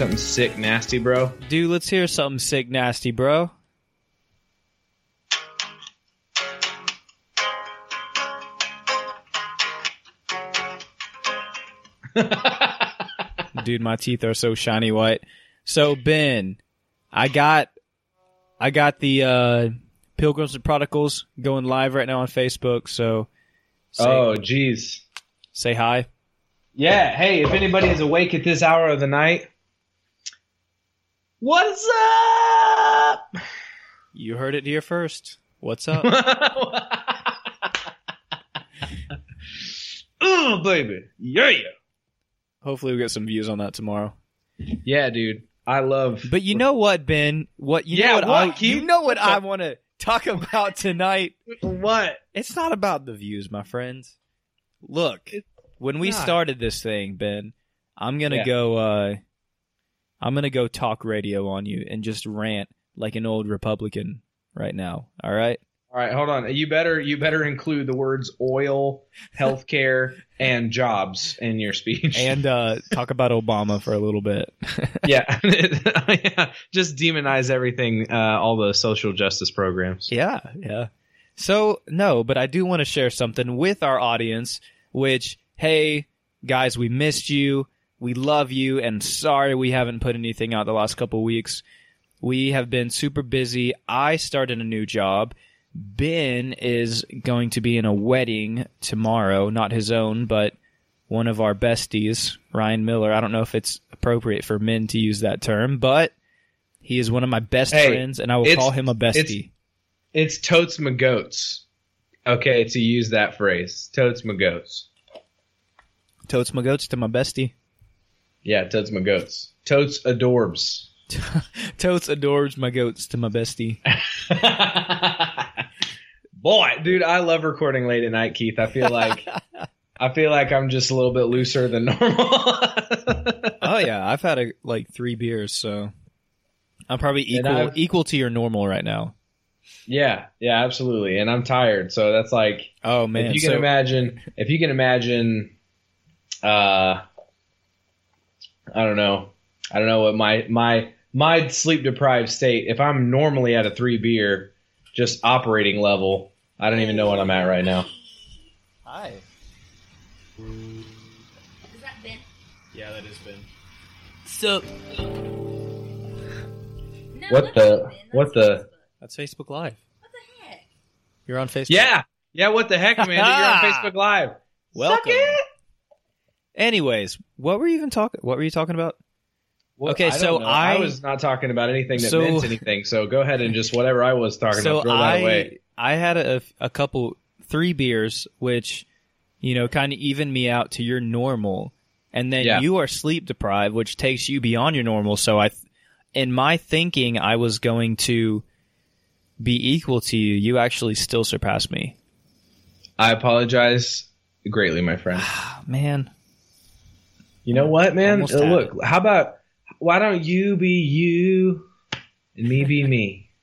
something sick, nasty, bro? Dude, let's hear something sick, nasty, bro. Dude, my teeth are so shiny white. So Ben, I got I got the uh Pilgrims and Prodigals going live right now on Facebook, so say, Oh, jeez. say hi. Yeah. Hey, if anybody is awake at this hour of the night, what's up? You heard it here first. What's up? oh, baby. Yeah. Yeah. Hopefully we get some views on that tomorrow. Yeah, dude. I love. But you know what, Ben? What you Yeah, know what, what, I Keith? you know what I want to talk about tonight? what? It's not about the views, my friends. Look, It's when we not. started this thing, Ben, I'm gonna Yeah. go. uh I'm gonna go talk radio on you and just rant like an old Republican right now. All right. All right, hold on. You better you better include the words oil, healthcare, and jobs in your speech. And uh talk about Obama for a little bit. yeah, yeah, just demonize everything, uh, all the social justice programs. Yeah, yeah. So, no, but I do want to share something with our audience, which, hey, guys, we missed you. We love you, and sorry we haven't put anything out the last couple weeks. We have been super busy. I started a new job. Ben is going to be in a wedding tomorrow, not his own, but one of our besties, Ryan Miller. I don't know if it's appropriate for men to use that term, but he is one of my best Hey, friends, and I will call him a bestie. It's totes my goats. Okay, to use that phrase, totes my goats. Totes my goats to my bestie. Yeah, totes my goats. Totes adorbs. Totes adores my goats to my bestie. Boy, dude, I love recording late at night, Keith. I feel like I feel like I'm just a little bit looser than normal. oh yeah, I've had a, like three beers, so I'm probably equal equal to your normal right now. yeah, yeah, absolutely. And I'm tired, so that's like Oh man, if you can so imagine if you can imagine uh I don't know. I don't know what my my my sleep deprived state if I'm normally at a 3 beer just operating level, I don't even know what I'm at right now. hi. Is that Ben? Yeah, that has been. No, What the- what the- That's Facebook Live. What the heck? You're on Facebook. Yeah. Yeah, what the heck, man? Dude, You're on Facebook Live. Welcome. Anyways, what were you even talking? What were you talking about? Well, Okay, I so know. I- was not talking about anything that So- meant anything. So go ahead and just whatever I was talking so about, throw that I away. I had a, a couple three beers, which you know kind of even me out to your normal, and then Yeah. you are sleep deprived, which takes you beyond your normal. So I, in my thinking, I was going to be equal to you. You actually still surpassed me. I apologize greatly, my friend. Man, You know what, man? Uh, had look, how about why don't you be you and me be me?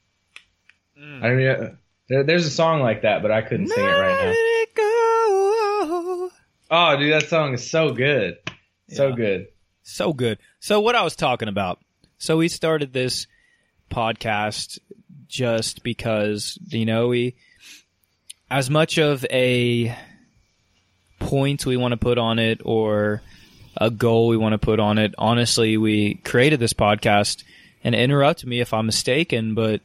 Mm. I don't know. There, there's a song like that, but I couldn't sing it right Let it go. now. Oh, dude, that song is so good, so Yeah. good. So good. So what I was talking about. So we started this podcast just because you know we as much of a point we want to put on it or a goal we want to put on it. Honestly, we created this podcast and interrupt me if I'm mistaken, but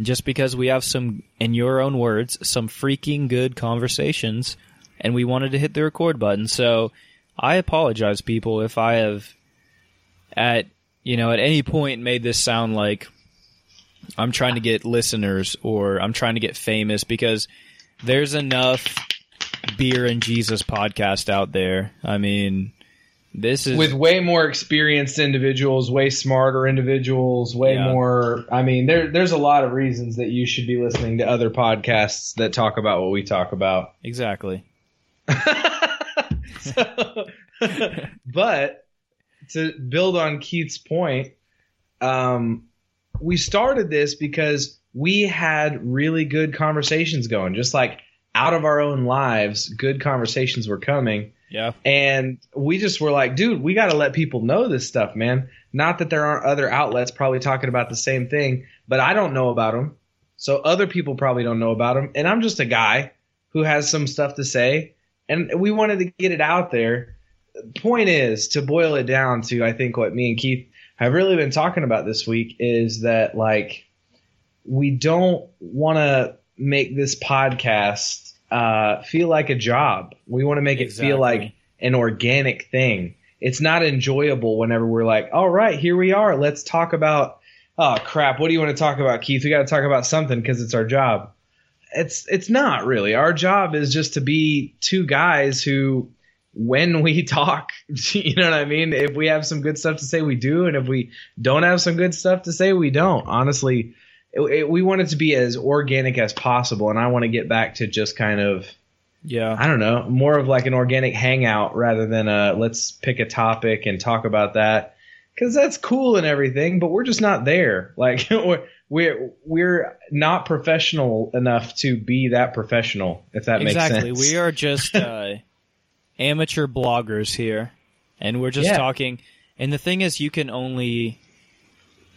just because we have some in your own words, some freaking good conversations and we wanted to hit the record button. So I apologize people if I have at you know at any point made this sound like I'm trying to get listeners or I'm trying to get famous because there's enough beer and Jesus podcast out there. I mean, this is With way more experienced individuals, way smarter individuals, way Yeah. more. I mean, there there's a lot of reasons that you should be listening to other podcasts that talk about what we talk about. exactly. So- but to build on Keith's point, um, we started this because we had really good conversations going, just like out of our own lives, good conversations were coming. Yeah. And we just were like, dude, we got to let people know this stuff, man. Not that there aren't other outlets probably talking about the same thing, but I don't know about them. So other people probably don't know about them. And I'm just a guy who has some stuff to say. And we wanted to get it out there. Point is, to boil it down to, I think what me and Keith have really been talking about this week is that, like, we don't want to make this podcast uh, feel like a job. We want to make it feel like an organic thing. It's not enjoyable whenever we're like, all right, here we are. Let's talk about, oh crap, what do you want to talk about, Keith? We got to talk about something because it's our job. It's it's not really. Our job is just to be two guys who, when we talk, you know what I mean. If we have some good stuff to say, we do, and if we don't have some good stuff to say, we don't. Honestly, it, it, we want it to be as organic as possible, and I want to get back to just kind of Yeah. I don't know, more of like an organic hangout rather than a let's pick a topic and talk about that because that's cool and everything, but we're just not there. Like we're we're we're not professional enough to be that professional. If that exactly. makes sense. Exactly we are just uh, amateur bloggers here, and we're just Yeah. talking. And the thing is, you can only.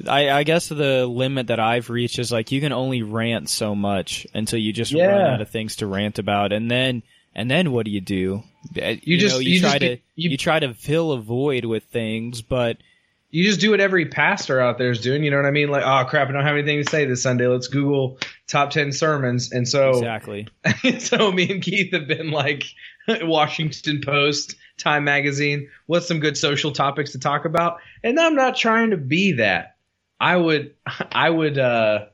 I, I guess the limit that I've reached is like you can only rant so much until you just run out of things to rant about, and then and then what do you do? Uh, You, just- know, you, you try just to you- you try to fill a void with things, but you just do what every pastor out there is doing. You know what I mean? Like, oh crap, I don't have anything to say this Sunday. Let's Google top ten sermons. And so exactly. so me and Keith have been like Washington Post, Time Magazine. What's some good social topics to talk about? And I'm not trying to be that. I would, I would, uh,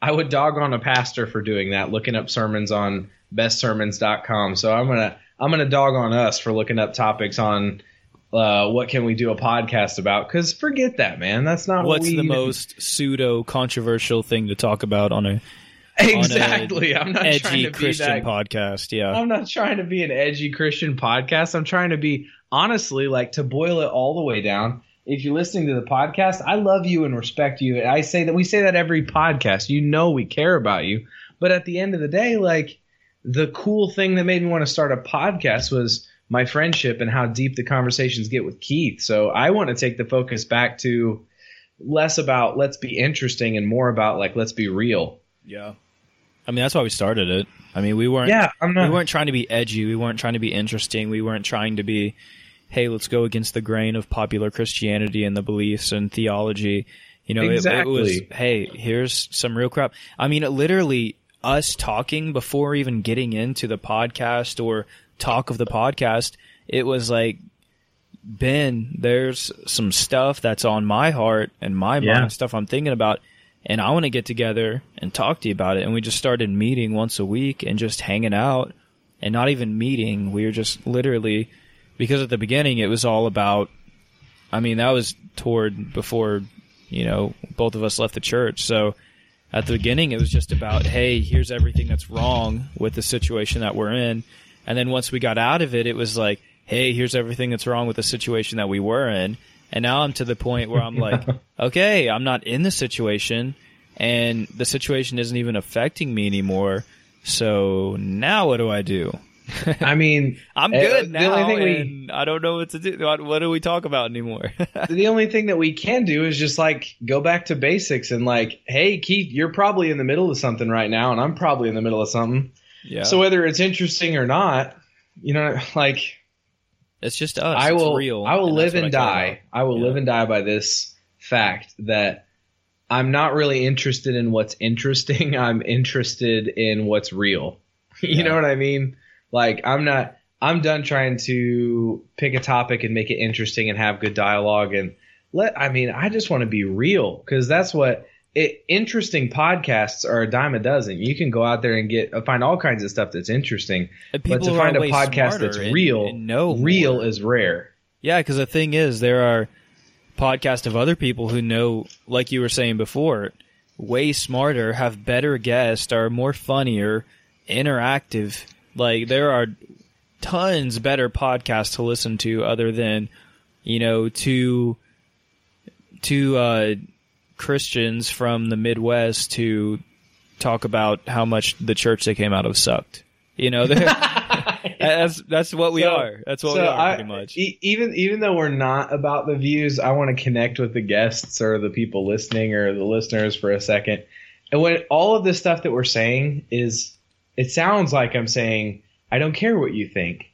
I would dog on a pastor for doing that, looking up sermons on bestsermons.com. So I'm gonna, I'm gonna dog on us for looking up topics on. Uh, what can we do a podcast about? Because forget that, man. That's not what What's we the most pseudo controversial thing to talk about on a exactly. I'm not trying edgy to be Christian that podcast? Yeah. I'm not trying to be an edgy Christian podcast. I'm trying to be honestly like to boil it all the way down. If you're listening to the podcast, I love you and respect you. I say that we say that every podcast. You know we care about you. But at the end of the day, like the cool thing that made me want to start a podcast was my friendship and how deep the conversations get with Keith. So I want to take the focus back to less about let's be interesting and more about like let's be real. Yeah. I mean, that's why we started it. I mean, we weren't Yeah, I'm not we weren't trying to be edgy. We weren't trying to be interesting. We weren't trying to be, hey, let's go against the grain of popular Christianity and the beliefs and theology. You know, it- it, was, hey, here's some real crap. I mean, literally, us talking before even getting into the podcast or talk of the podcast, it was like, Ben, there's some stuff that's on my heart and my Yeah. mind, stuff I'm thinking about, and I want to get together and talk to you about it. And we just started meeting once a week and just hanging out and not even meeting. We were just literally, because at the beginning it was all about, I mean, that was toward before, you know, both of us left the church. So at the beginning it was just about, hey, here's everything that's wrong with the situation that we're in. And then once we got out of it, it was like, hey, here's everything that's wrong with the situation that we were in. And now I'm to the point where I'm like, okay, I'm not in the situation and the situation isn't even affecting me anymore. So now what do I do? I mean, I'm Uh, good the now, only thing we- I don't know what to do. What, what do we talk about anymore? the only thing that we can do is just like go back to basics and like, hey, Keith, you're probably in the middle of something right now, and I'm probably in the middle of something. yeah. So whether it's interesting or not, you know, like it's just us. I It's will, real. I will and live and I die. I will Yeah. live and die by this fact that I'm not really interested in what's interesting. I'm interested in what's real. you Yeah. know what I mean? Like I'm not. I'm done trying to pick a topic and make it interesting and have good dialogue and let. I mean, I just want to be real because that's what. It, interesting podcasts are a dime a dozen. You can go out there and get uh, find all kinds of stuff that's interesting, but to find a podcast that's and- real, and know real more. is rare. Yeah, because the thing is, there are podcasts of other people who know, like you were saying before, way smarter, have better guests, are more funnier, interactive. Like there are tons better podcasts to listen to other than, you know, two two uh, Christians from the Midwest to talk about how much the church they came out of sucked. You know, that's that's that's what we So- are. That's what so we are I- pretty much. E- even even though we're not about the views, I want to connect with the guests or the people listening or the listeners for a second. And when all of this stuff that we're saying is, it sounds like I'm saying I don't care what you think,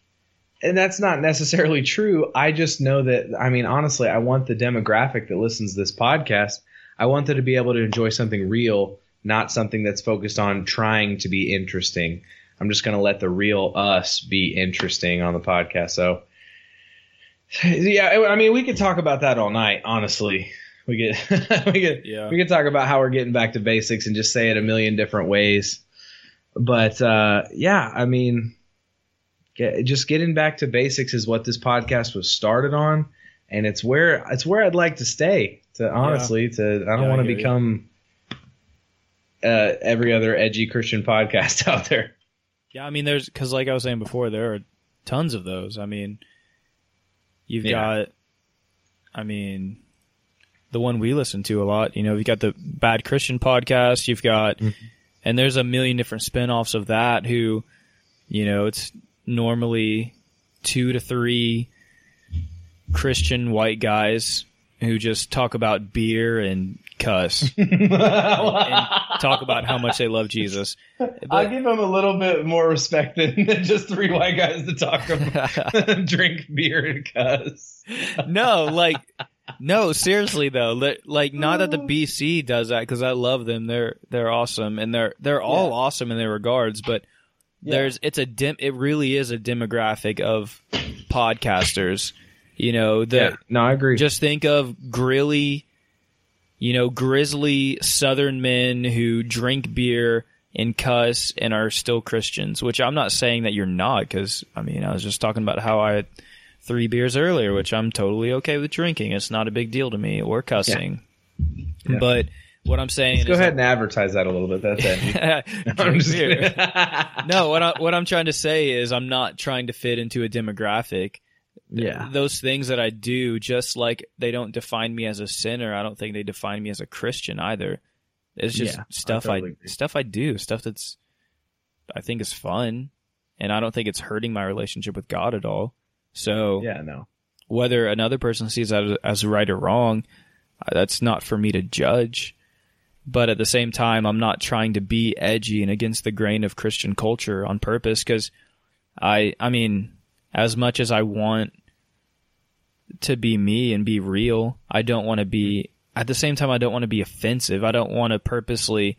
and that's not necessarily true. I just know that. I mean, honestly, I want the demographic that listens to this podcast. I want them to be able to enjoy something real, not something that's focused on trying to be interesting. I'm just going to let the real us be interesting on the podcast. So, yeah, I mean, we could talk about that all night. Honestly, we could we could Yeah. we could talk about how we're getting back to basics and just say it a million different ways. But uh, yeah, I mean, get, just getting back to basics is what this podcast was started on, and it's where it's where I'd like to stay. To honestly, to I don't Yeah, want to become uh, every other edgy Christian podcast out there. Yeah, I mean, there's because like I was saying before, there are tons of those. I mean, you've Yeah. got, I mean, the one we listen to a lot. You know, you've got the Bad Christian podcast. You've got, and there's a million different spin-offs of that. Who, you know, it's normally two to three Christian white guys who just talk about beer and cuss and talk about how much they love Jesus. I'll give them a little bit more respect than, than just three white guys to talk about drink beer and cuss. no, like no, seriously though, like not that the oh. BC does that because I love them. They're they're awesome and they're they're all Yeah. awesome in their regards. But Yeah. there's it's a dim. It really is a demographic of podcasters. You know that no, I agree. just think of grilly, you know, grizzly Southern men who drink beer and cuss and are still Christians. Which I'm not saying that you're not, because I mean, I was just talking about how I had three beers earlier, which I'm totally okay with drinking. It's not a big deal to me or cussing. Yeah. But what I'm saying Let's go ahead and advertise that a little bit. That's it. Beer. no, what I, what I'm trying to say is I'm not trying to fit into a demographic. yeah. Those things that I do, just like they don't define me as a sinner, I don't think they define me as a Christian either. It's just Yeah, I stuff totally I stuff I do, stuff that's I think is fun, and I don't think it's hurting my relationship with God at all. So Yeah, no. whether another person sees that as, right or wrong, uh, that's not for me to judge. But at the same time, I'm not trying to be edgy and against the grain of Christian culture on purpose because I, I mean, as much as I want to be me and be real, I don't want to be, at the same time, I don't want to be offensive. I don't want to purposely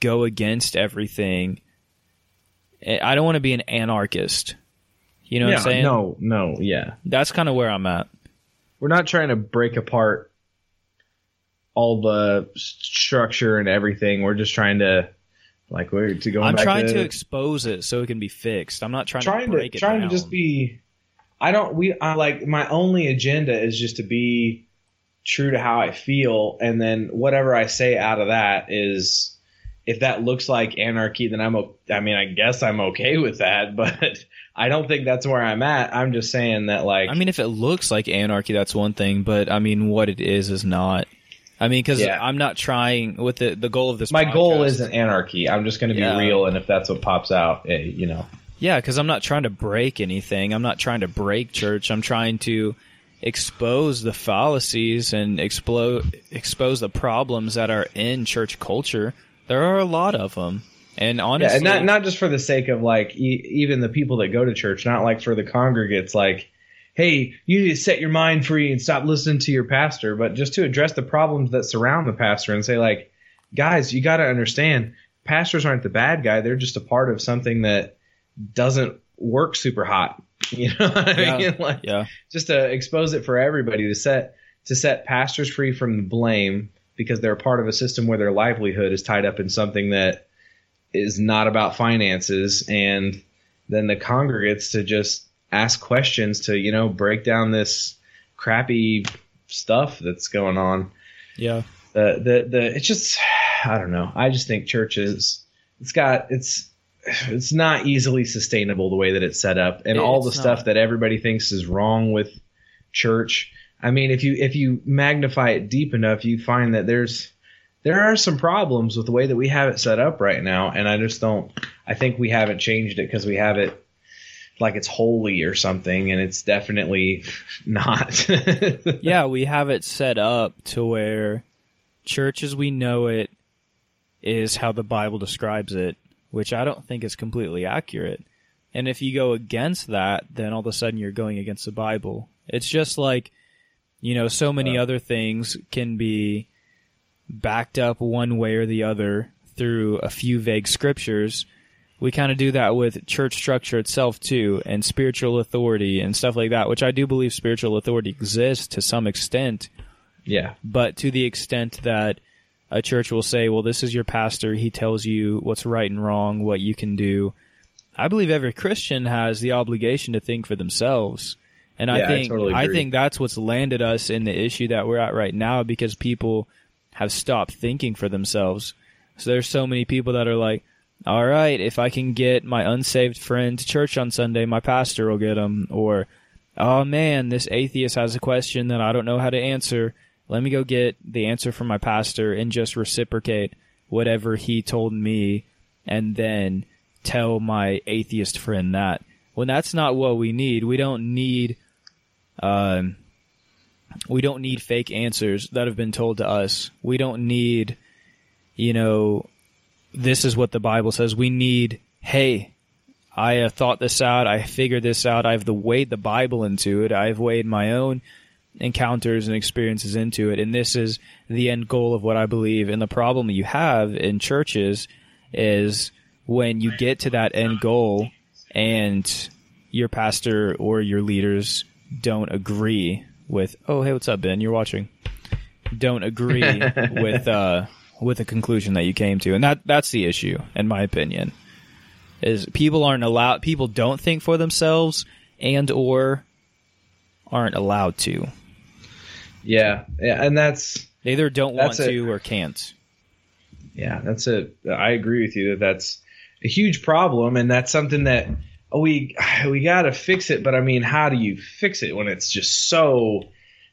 go against everything. I I don't want to be an anarchist. You know yeah, what I'm saying? no, no, yeah. That's kind of where I'm at. We're not trying to break apart all the structure and everything. We're just trying to, like, we're to go. I'm trying to, to expose it so it can be fixed. I'm not trying, trying to to break it trying down. to just be. I don't. We. I like my only agenda is just to be true to how I feel, and then whatever I say out of that is, if that looks like anarchy, then I'm. I mean, I guess I'm okay with that, but I don't think that's where I'm at. I'm just saying that, like, I mean, if it looks like anarchy, that's one thing, but I mean, what it is is not. I mean, because Yeah. I'm not trying with the the goal of this. my goal isn't anarchy. I'm just going to be Yeah. real, and if that's what pops out, eh, you know. Yeah, because I'm not trying to break anything. I'm not trying to break church. I'm trying to expose the fallacies and explode expose the problems that are in church culture. There are a lot of them, and honestly, Yeah, and not not just for the sake of like e- even the people that go to church, not like for the congregates, like, hey, you need to set your mind free and stop listening to your pastor, but just to address the problems that surround the pastor and say like, guys, you got to understand, pastors aren't the bad guy; they're just a part of something that doesn't work super hot. You know what I Yeah. mean? Like, yeah, just to expose it for everybody to set to set pastors free from the blame because they're a part of a system where their livelihood is tied up in something that is not about finances and then the congregates to just ask questions to you know break down this crappy stuff that's going on yeah, the the the it's just I don't know. I just think churches it's got it's it's not easily sustainable the way that it's set up and all the stuff not. that everybody thinks is wrong with church. I mean, if you if you magnify it deep enough, you find that there's there are some problems with the way that we have it set up right now and I just don't I think we haven't changed it cuz we have it like it's holy or something, and it's definitely not. yeah, we have it set up to where church as we know it is how the Bible describes it, which I don't think is completely accurate. And if you go against that, then all of a sudden you're going against the Bible. It's just like, you know, so many other things can be backed up one way or the other through a few vague scriptures. We kind of do that with church structure itself too, and spiritual authority and stuff like that, which I do believe spiritual authority exists to some extent, yeah, but to the extent that a church will say, well, this is your pastor. He tells you what's right and wrong, what you can do. I believe every Christian has the obligation to think for themselves. And Yeah, I I think totally I think that's what's landed us in the issue that we're at right now because people have stopped thinking for themselves. So there's so many people that are like, "All right, if I can get my unsaved friend to church on Sunday, my pastor will get him." Or, "Oh man, this atheist has a question that I don't know how to answer. Let me go get the answer from my pastor and just reciprocate whatever he told me and then tell my atheist friend that." When that's not what we need. We don't need um, we don't need fake answers that have been told to us. We don't need, you know, this is what the Bible says. We need, hey, I have thought this out. I figured this out. I've the weighed the Bible into it. I've weighed my own encounters and experiences into it. And this is the end goal of what I believe. And the problem you have in churches is when you get to that end goal and your pastor or your leaders don't agree with oh hey what's up ben you're watching don't agree with uh with the conclusion that you came to and that that's the issue in my opinion is people aren't allowed people don't think for themselves and or aren't allowed to yeah, yeah, and that's they either don't want it. to or can't yeah, that's a. I agree with you that that's a huge problem, and that's something that we we got to fix it. But I mean, how do you fix it when it's just so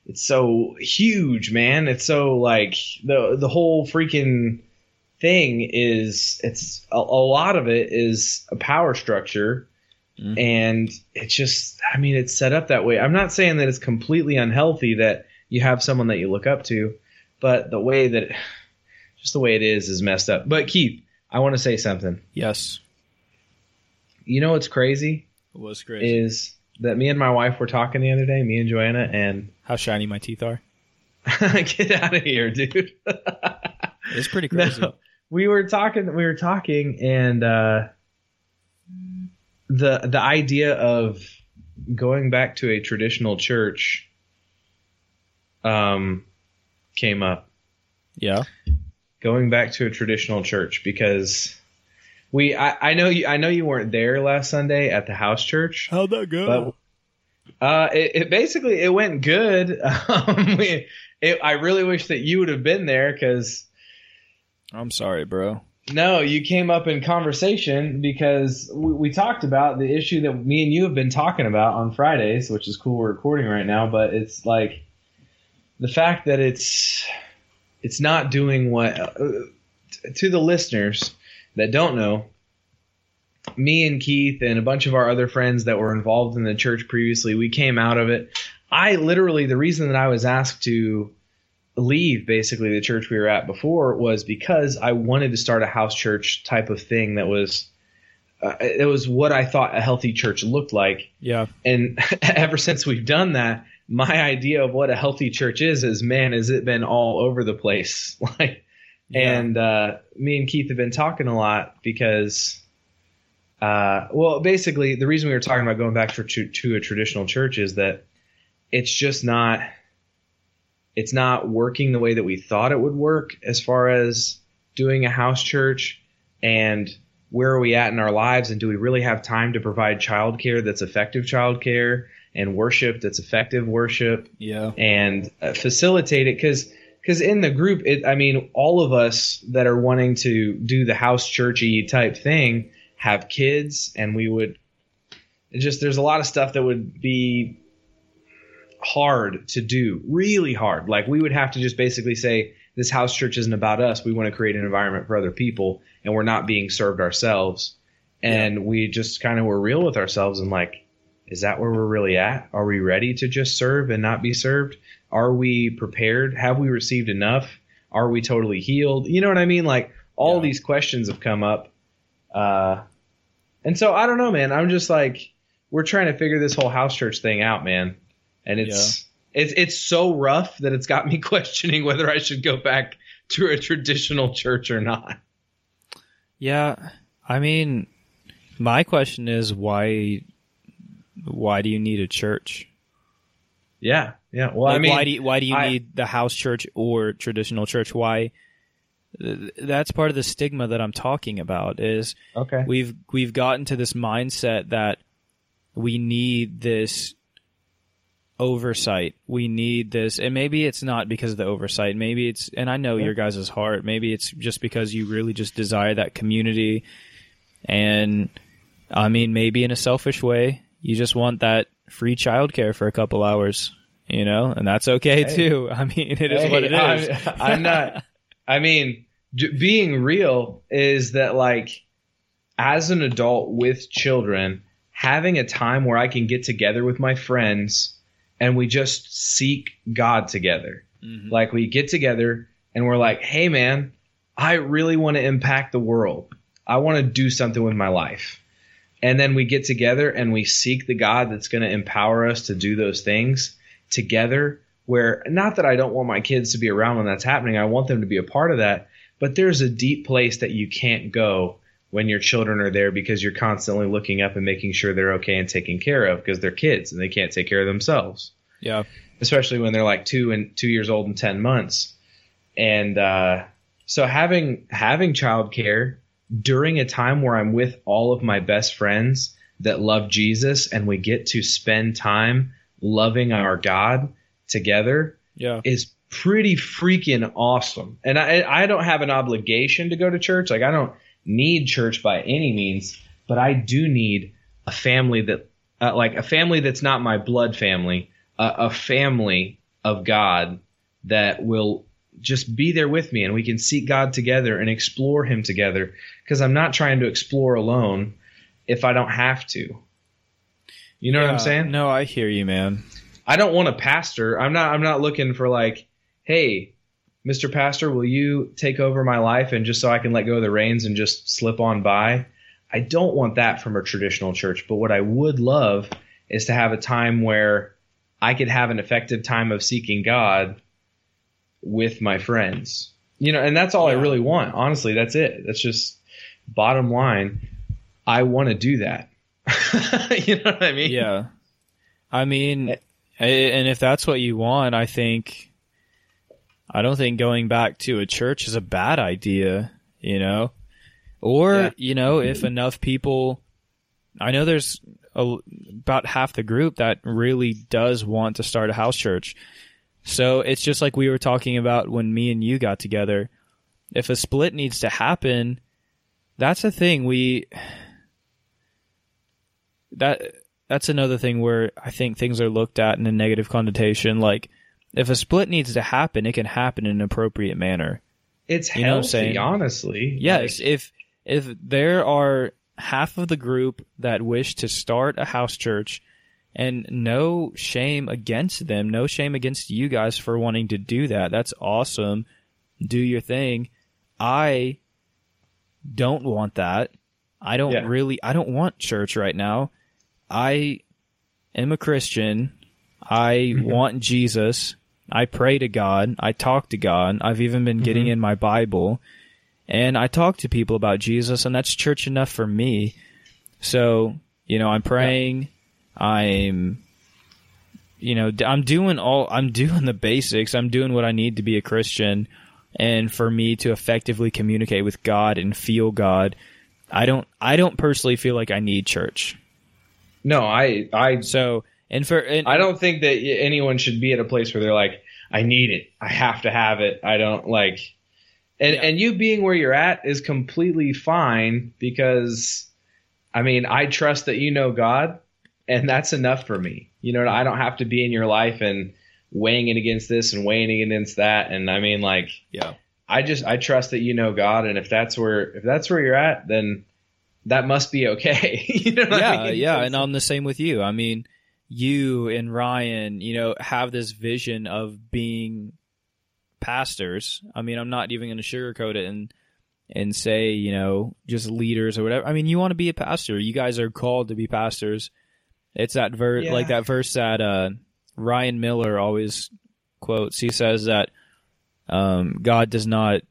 it's so huge, man? It's so like the the whole freaking thing is it's a, a lot of it is a power structure. Mhm. And it's just, I mean, it's set up that way. I'm not saying that it's completely unhealthy that you have someone that you look up to, but the way that, just the way it is, is messed up. But Keith, I want to say something. yes You know what's crazy it was crazy is that me and my wife were talking the other day, me and Joanna, and how shiny my teeth are get out of here, dude. it's pretty crazy No, we were talking. We were talking, and uh, the the idea of going back to a traditional church um, came up. yeah Going back to a traditional church because we. I, I know you. I know you weren't there last Sunday at the house church. how'd that go But uh, it, it basically it went good. Um, we, it, I really wish that you would have been there because i'm sorry bro No, you came up in conversation because we, we talked about the issue that me and you have been talking about on Fridays, which is cool. We're recording right now, but it's like the fact that it's it's not doing what uh, to the listeners that don't know. Me and Keith and a bunch of our other friends that were involved in the church previously, we came out of it. I literally the reason that I was asked to leave basically the church we were at before was because I wanted to start a house church type of thing that was uh, it was what I thought a healthy church looked like yeah and ever since we've done that my idea of what a healthy church is is man has it been all over the place like Yeah. and uh, me and Keith have been talking a lot because uh, well basically the reason we were talking about going back to, to, to a traditional church is that it's just not it's not working the way that we thought it would work as far as doing a house church and where are we at in our lives and do we really have time to provide childcare that's effective childcare and worship that's effective worship yeah and uh, facilitate it because because in the group it i mean all of us that are wanting to do the house churchy type thing have kids and we would just there's a lot of stuff that would be hard to do really hard like we would have to just basically say this house church isn't about us we want to create an environment for other people and we're not being served ourselves and we just kind of were real with ourselves and like, is that where we're really at? Are we ready to just serve and not be served? Are we prepared? Have we received enough? Are we totally healed? You know what I mean? Like all Yeah. these questions have come up. Uh, and so I don't know, man. I'm just like, we're trying to figure this whole house church thing out, man. And it's it's it's so rough that it's got me questioning whether I should go back to a traditional church or not. Yeah, I mean, my question is why? Why do you need a church? Yeah, yeah. Well, Like, I mean, why do you, why do you I- need the house church or traditional church? Why? That's part of the stigma that I'm talking about. Is okay, we've we've gotten to this mindset that we need this oversight. We need this, and maybe it's not because of the oversight. Maybe it's, and I know Yeah. your guys' heart. Maybe it's just because you really just desire that community, and I mean, maybe in a selfish way, you just want that free childcare for a couple hours. You know, and that's okay Hey. too. I mean, it is what it Hey, is. I'm, I'm not. I mean, j- being real is that like, as an adult with children, having a time where I can get together with my friends and we just seek God together. Mhm. Like we get together and we're like, hey man, I really want to impact the world. I want to do something with my life. And then we get together and we seek the God that's going to empower us to do those things together. Where not that I don't want my kids to be around when that's happening, I want them to be a part of that. But there's a deep place that you can't go when your children are there because you're constantly looking up and making sure they're okay and taken care of because they're kids and they can't take care of themselves Yeah, especially when they're like two and two years old and ten months. And uh, so having having childcare during a time where I'm with all of my best friends that love Jesus and we get to spend time loving our God together yeah, is pretty freaking awesome. And I I don't have an obligation to go to church. Like I don't need church by any means, but I do need a family that uh, like a family that's not my blood family, uh, a family of God that will just be there with me and we can seek God together and explore him together because I'm not trying to explore alone if I don't have to. You know what I'm saying? No, I hear you, man. I don't want a pastor. I'm not I'm not looking for like, hey, Mr. Pastor, will you take over my life and just so I can let go of the reins and just slip on by? I don't want that from a traditional church, but what I would love is to have a time where I could have an effective time of seeking God with my friends. You know, and that's all I really want. Honestly, that's it. That's just bottom line. I want to do that. you know what I mean? Yeah. I mean, and if that's what you want, I think, I don't think going back to a church is a bad idea, you know? Or, Yeah. you know, if enough people, I know there's a, about half the group that really does want to start a house church. So it's just like we were talking about when me and you got together. If a split needs to happen, that's a thing we that that's another thing where I think things are looked at in a negative connotation. Like, if a split needs to happen, it can happen in an appropriate manner. It's You know what I'm healthy, saying? honestly. Yes, Like, if if there are half of the group that wish to start a house church, and no shame against them, no shame against you guys for wanting to do that. That's awesome. Do your thing. I don't want that. I don't Yeah. really. I don't want church right now. I am a Christian. I mm-hmm. want Jesus. I pray to God. I talk to God. I've even been getting mm-hmm. in my Bible. And I talk to people about Jesus, and that's church enough for me. So, you know, I'm praying. I'm, you know, I'm doing all, I'm doing the basics. I'm doing what I need to be a Christian. And for me to effectively communicate with God and feel God, I don't, I don't personally feel like I need church. No, I I So, and for, and, I don't think that anyone should be at a place where they're like, I need it. I have to have it. I don't like and Yeah. and you being where you're at is completely fine because I mean, I trust that you know God and that's enough for me. You know, I don't have to be in your life and weighing it against this and weighing it against that and I mean like yeah. I just I trust that you know God and if that's where if that's where you're at then that must be okay. you know yeah, I mean? yeah, and I'm the same with you. I mean, you and Ryan, you know, have this vision of being pastors. I mean, I'm not even going to sugarcoat it and and say, you know, just leaders or whatever. I mean, you want to be a pastor. You guys are called to be pastors. It's that verse, Yeah. like that verse that uh, Ryan Miller always quotes. He says that um, God does not,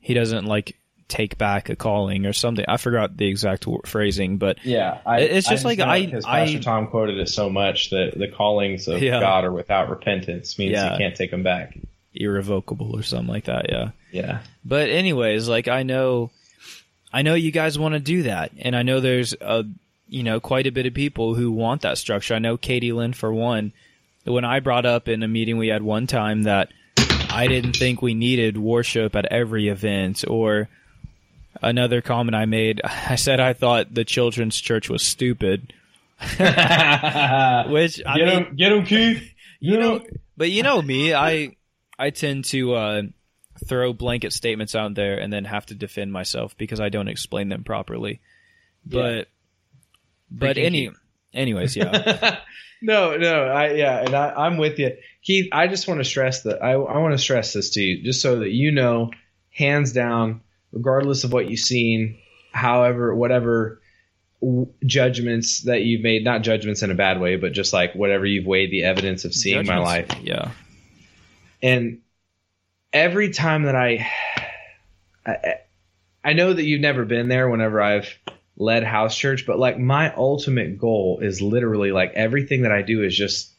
he doesn't like take back a calling or something. I forgot the exact w- phrasing, but Yeah, I, It's just like I- because I- Pastor Tom quoted it so much that the callings of Yeah. God are without repentance means Yeah. you can't take them back. irrevocable or something like that. Yeah. Yeah, But anyways, like I know, I know you guys want to do that, and I know there's a, you know, quite a bit of people who want that structure. I know Katie Lynn for one. When I brought up in a meeting we had one time that I didn't think we needed worship at every event, or another comment I made, I said I thought the children's church was stupid, which I get mean, him, get him, Keith. you know, but you know me, I I tend to uh, throw blanket statements out there and then have to defend myself because I don't explain them properly. But but Freaking any Keith. anyways, yeah. no, no, I yeah, and I, I'm with you, Keith. I just want to stress that I, I want to stress this to you, just so that you know, hands down, regardless of what you've seen, however, whatever judgments that you've made, not judgments in a bad way, but just like whatever you've weighed the evidence of seeing my life, Yeah. and every time that I, I, I know that you've never been there. Whenever I've led house church, but like my ultimate goal is literally like everything that I do is just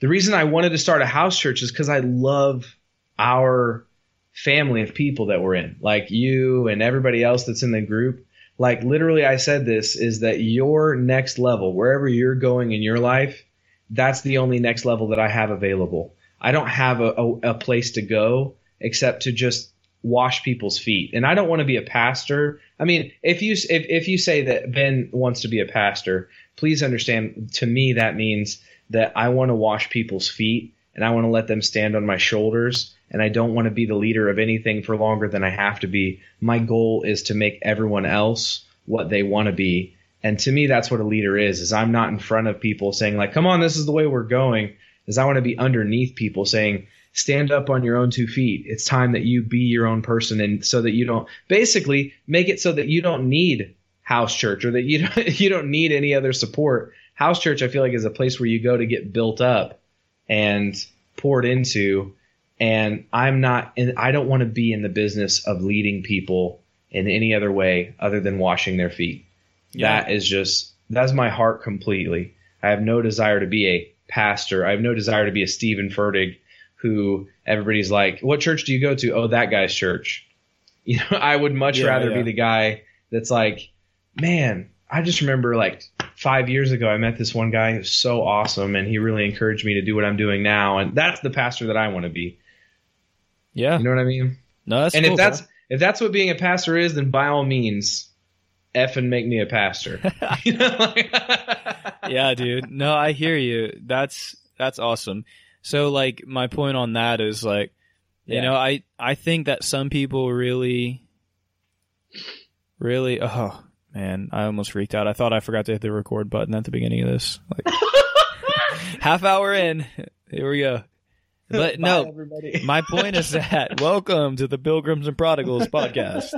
the reason I wanted to start a house church is because I love our family of people that we're in, like you and everybody else that's in the group. Like literally, I said this is that your next level, wherever you're going in your life, that's the only next level that I have available. I don't have a, a, a place to go except to just wash people's feet. And I don't want to be a pastor. I mean, if you if if you say that Ben wants to be a pastor, please understand to me that means that I want to wash people's feet and I want to let them stand on my shoulders and I don't want to be the leader of anything for longer than I have to be. My goal is to make everyone else what they want to be. And to me that's what a leader is. Is I'm not in front of people saying like, "Come on, this is the way we're going." Is I want to be underneath people saying, stand up on your own two feet. It's time that you be your own person and so that you don't basically make it so that you don't need house church or that you don't, you don't need any other support. House church I feel like is a place where you go to get built up and poured into and I'm not and I don't want to be in the business of leading people in any other way other than washing their feet. Yeah. That is just that's my heart completely. I have no desire to be a pastor. I have no desire to be a Steven Furtick who everybody's like, "What church do you go to?" Oh, that guy's church. You know, I would much Yeah, rather yeah. be the guy that's like, "Man, I just remember like 5 years ago I met this one guy who's so awesome and he really encouraged me to do what I'm doing now." And that's the pastor that I want to be. Yeah. You know what I mean? No, that's and cool, if that's bro. if that's what being a pastor is, then by all means, F and make me a pastor. You know, like- yeah, dude. No, I hear you. That's that's awesome. So like my point on that is like you Yeah. know, I I think that some people really really oh man, I almost freaked out. I thought I forgot to hit the record button at the beginning of this. Like half hour in. Here we go. But Bye, no, everybody. my point is that welcome to the Pilgrims and Prodigals podcast.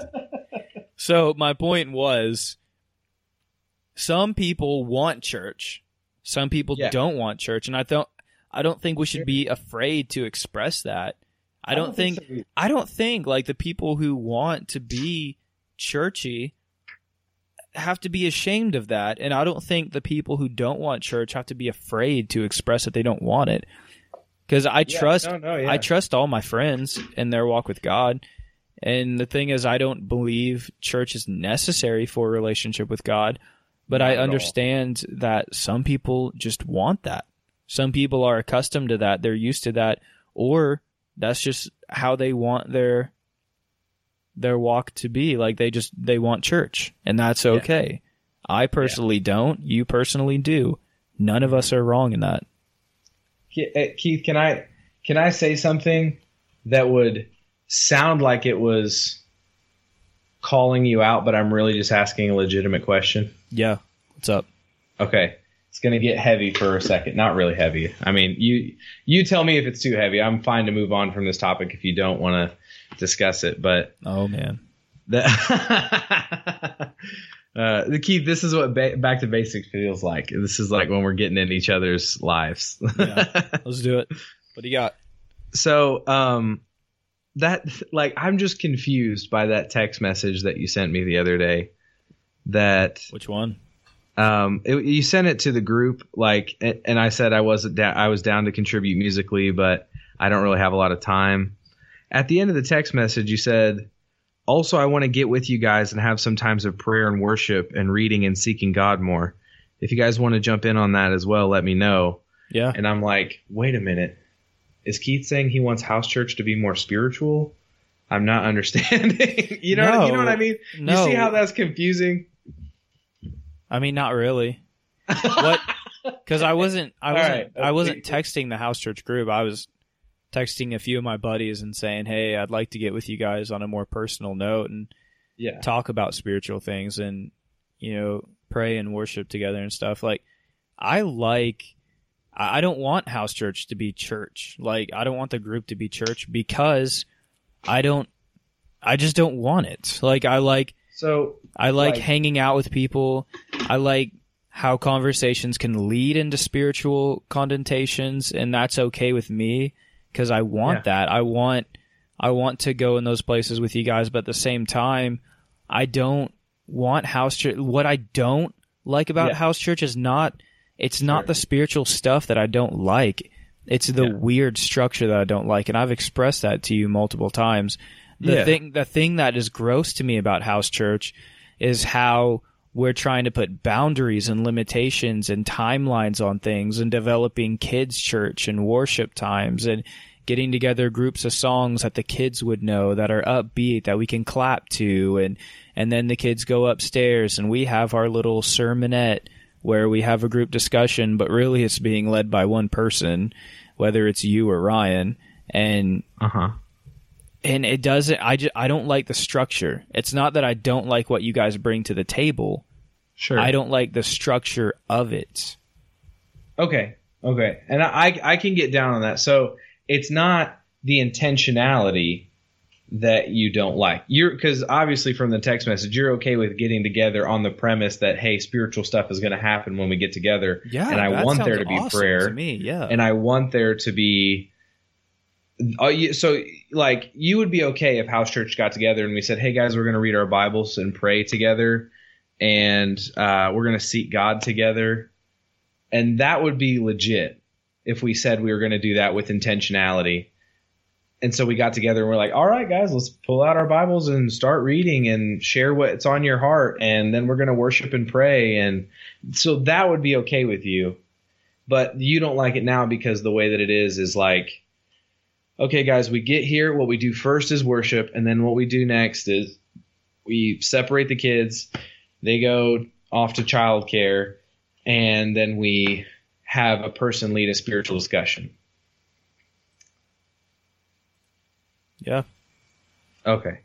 So my point was some people want church. Some people Yeah. don't want church and I don't I don't think we should be afraid to express that. I don't, think, so. I don't think like the people who want to be churchy have to be ashamed of that and I don't think the people who don't want church have to be afraid to express that they don't want it. Cuz I Yeah, trust no, no, yeah. I trust all my friends in their walk with God. And the thing is, I don't believe church is necessary for a relationship with God, but Not I understand that some people just want that. Some people are accustomed to that, they're used to that, or that's just how they want their their walk to be. Like they just they want church, and that's okay. I personally don't. You personally do. None of us are wrong in that. Eh, Keith, can I can I say something that would sound like it was calling you out, but I'm really just asking a legitimate question? Yeah. What's up? Okay. It's gonna get heavy for a second. Not really heavy. I mean, you you tell me if it's too heavy. I'm fine to move on from this topic if you don't want to discuss it. But Oh man. the uh, the key. This is what ba- back to basics feels like. This is like when we're getting into each other's lives. Yeah. Let's do it. What do you got? so um that like i'm just confused by that text message that you sent me the other day that Which one? Um it, you sent it to the group like and i said i wasn't down i was down to contribute musically but i don't really have a lot of time at the end of the text message you said also i want to get with you guys and have some times of prayer and worship and reading and seeking god more if you guys want to jump in on that as well let me know Yeah. and I'm like, wait a minute. Is Keith saying he wants house church to be more spiritual? I'm not understanding. you know, you know what I mean? No. You see how that's confusing? I mean, not really. What? Because I wasn't, I All wasn't, right. I wasn't texting the house church group. I was texting a few of my buddies and saying, "Hey, I'd like to get with you guys on a more personal note and Yeah. talk about spiritual things and you know pray and worship together and stuff." Like, I like. I don't want house church to be church. Like, I don't want the group to be church because I don't. I just don't want it. Like, I like So I like, Like- hanging out with people. I like how conversations can lead into spiritual connotations, and that's okay with me because I want Yeah. that. I want I want to go in those places with you guys, but at the same time, I don't want house church. What I don't like about Yeah. house church is not it's not Sure. the spiritual stuff that I don't like. It's the Yeah. weird structure that I don't like, and I've expressed that to you multiple times. The Yeah. thing the thing that is gross to me about house church is how we're trying to put boundaries and limitations and timelines on things and developing kids church and worship times and getting together groups of songs that the kids would know that are upbeat that we can clap to and and then the kids go upstairs and we have our little sermonette where we have a group discussion but really it's being led by one person whether it's you or Ryan and uh huh. And it doesn't I just I don't like the structure. It's not that I don't like what you guys bring to the table. Sure. I don't like the structure of it. Okay. Okay. And I I can get down on that. So it's not the intentionality that you don't like. You're because obviously from the text message, you're okay with getting together on the premise that hey, spiritual stuff is going to happen when we get together. Yeah, and I want there to be awesome prayer. to me. Yeah, and I want there to be. Oh, you, so like you would be okay if house church got together and we said, "Hey guys, we're going to read our Bibles and pray together, and uh, we're going to seek God together," and that would be legit if we said we were going to do that with intentionality. And so we got together and we're like, "All right, guys, let's pull out our Bibles and start reading and share what's on your heart, and then we're going to worship and pray." And so that would be okay with you but you don't like it now because the way that it is is like okay guys we get here. What we do first is worship and then what we do next is we separate the kids. They go off to childcare and then we have a person lead a spiritual discussion. Yeah. okay.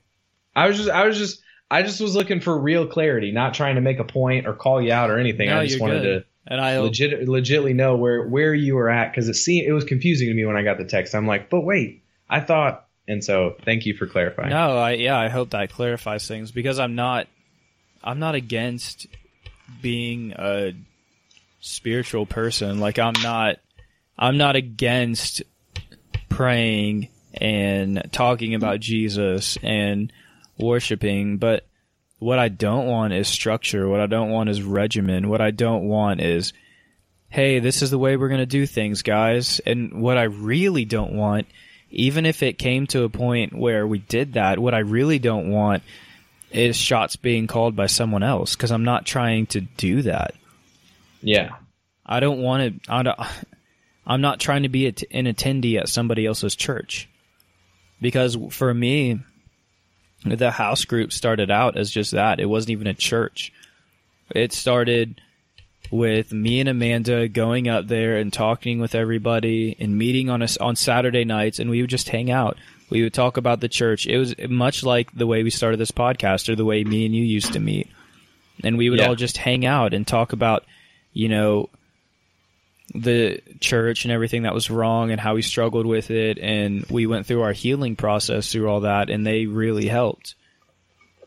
I was just i was just i just was looking for real clarity not trying to make a point or call you out or anything. No, i just wanted good. to And I legit, legitly know where where you were at because it seemed it was confusing to me when I got the text. I'm like, but wait, I thought, and so thank you for clarifying. no, I yeah, I hope that clarifies things because I'm not, I'm not against being a spiritual person. Like I'm not, I'm not against praying and talking about Jesus and worshiping, but what I don't want is structure. What I don't want is regimen. What I don't want is, hey, this is the way we're going to do things, guys. And what I really don't want, even if it came to a point where we did that, what I really don't want is shots being called by someone else because I'm not trying to do that. Yeah, I don't want to. I don't, I'm not trying to be an attendee at somebody else's church because for me, the house group started out as just that. It wasn't even a church. It started with me and Amanda going up there and talking with everybody and meeting on us on Saturday nights, and we would just hang out, We would talk about the church. It was much like the way we started this podcast or the way me and you used to meet. And we would Yeah. all just hang out and talk about, you know, the church and everything that was wrong and how we struggled with it. And we went through our healing process through all that, and they really helped.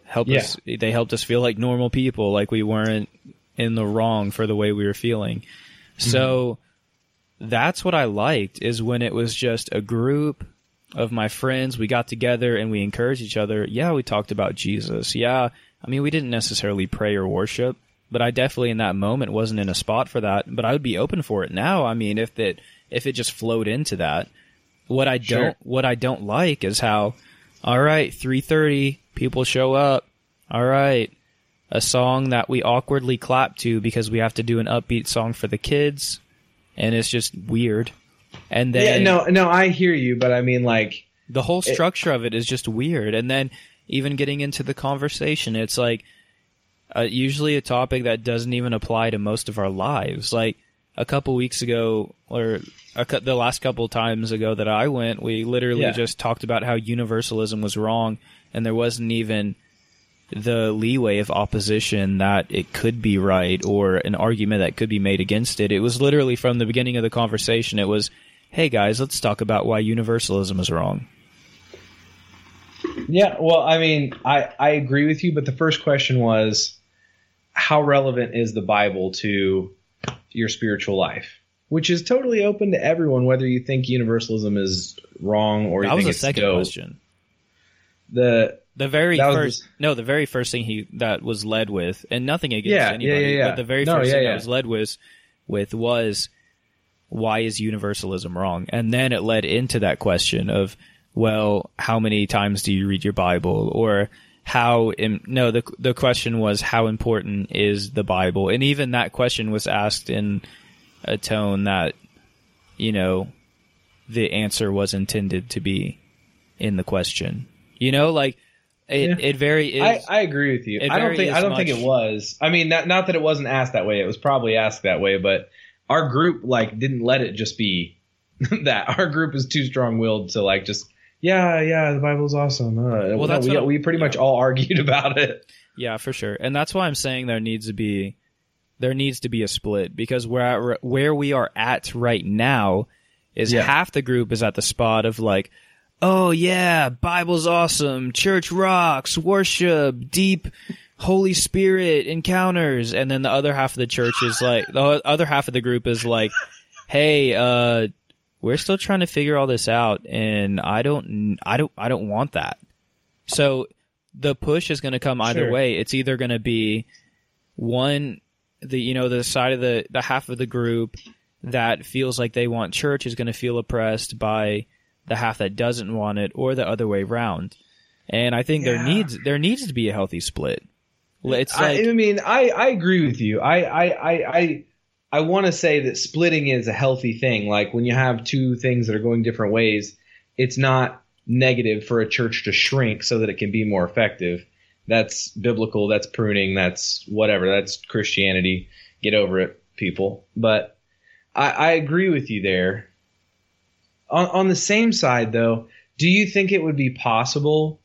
Help Yeah. us. They helped us feel like normal people, like we weren't in the wrong for the way we were feeling. Mm-hmm. So that's what I liked is when it was just a group of my friends. We got together and we encouraged each other. Yeah, we talked about Jesus. Yeah, I mean, we didn't necessarily pray or worship, but I definitely in that moment wasn't in a spot for that. But I would be open for it now. I mean, if it if it just flowed into that. What I Sure. don't what I don't like is how, all right, three thirty, people show up. All right, a song that we awkwardly clap to because we have to do an upbeat song for the kids, and it's just weird. And then yeah, no, no, I hear you, but I mean, like, the whole structure of it is just weird. And then even getting into the conversation, it's like uh, usually a topic that doesn't even apply to most of our lives. Like a couple weeks ago, or a, the last couple times ago that I went, we literally Yeah. just talked about how universalism was wrong, and there wasn't even the leeway of opposition that it could be right or an argument that could be made against it. It was literally from the beginning of the conversation. It was, "Hey guys, let's talk about why universalism is wrong." Yeah, well, I mean, I, I agree with you, but the first question was how relevant is the Bible to your spiritual life? Which is totally open to everyone, whether you think universalism is wrong or you That was the it's second dope. question. The The very That was first, no, the very first thing he that was led with, and nothing against Yeah, anybody, yeah, yeah. but the very No, first thing that was led with, with was why is universalism wrong? And then it led into that question of, well, how many times do you read your Bible, or how? Im- no, the the question was how important is the Bible, and even that question was asked in a tone that, you know, the answer was intended to be in the question. You know, like it, Yeah. it very is. I, I agree with you. I don't think I don't think it was. I mean, not not that it wasn't asked that way. It was probably asked that way, but our group like didn't let it just be that. Our group is too strong willed to like just yeah yeah the Bible's awesome. Uh, well, that's we, we pretty much all argued about it. Yeah, for sure. And that's why I'm saying there needs to be there needs to be a split because where where we are at right now is Yeah. half the group is at the spot of like, oh yeah, Bible's awesome, church rocks, worship, deep Holy Spirit encounters, and then the other half of the church is like the other half of the group is like, hey, uh, we're still trying to figure all this out, and I don't, I don't, I don't want that. So the push is going to come either Sure. way. It's either going to be one, the you know the side of the the half of the group that feels like they want church is going to feel oppressed by the half that doesn't want it, or the other way around. And I think there needs there needs to be a healthy split. It's like I, I mean, I, I agree with you. I I I I, I want to say that splitting is a healthy thing. Like when you have two things that are going different ways, it's not negative for a church to shrink so that it can be more effective. That's biblical. That's pruning. That's whatever. That's Christianity. Get over it, people. But I, I agree with you there. On, on the same side, though, do you think it would be possible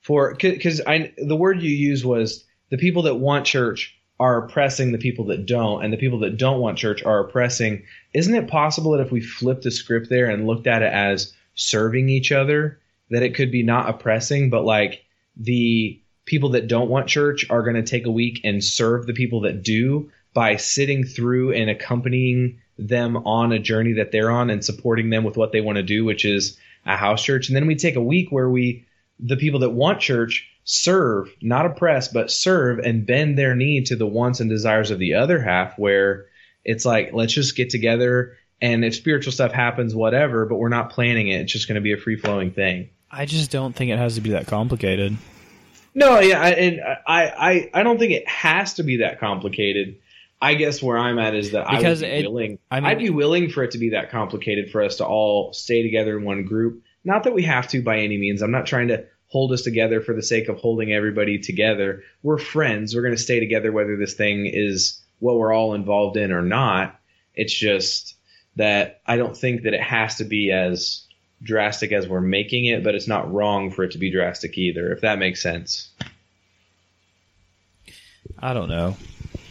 for because I the word you used was the people that want church are oppressing the people that don't, and the people that don't want church are oppressing. Isn't it possible that if we flipped the script there and looked at it as serving each other, that it could be not oppressing, but like the people that don't want church are going to take a week and serve the people that do by sitting through and accompanying them on a journey that they're on and supporting them with what they want to do, which is a house church. And then we take a week where we, the people that want church, serve, not oppress, but serve and bend their knee to the wants and desires of the other half, where it's like, let's just get together. And if spiritual stuff happens, whatever, but we're not planning it. It's just going to be a free flowing thing. I just don't think it has to be that complicated. No, yeah, I, and I, I, I don't think it has to be that complicated. I guess where I'm at is that Because I would be it- willing. I mean- I'd be willing for it to be that complicated for us to all stay together in one group. Not that we have to by any means. I'm not trying to hold us together for the sake of holding everybody together. We're friends. We're going to stay together whether this thing is what we're all involved in or not. It's just that I don't think that it has to be as drastic as we're making it, but it's not wrong for it to be drastic either, if that makes sense. I don't know.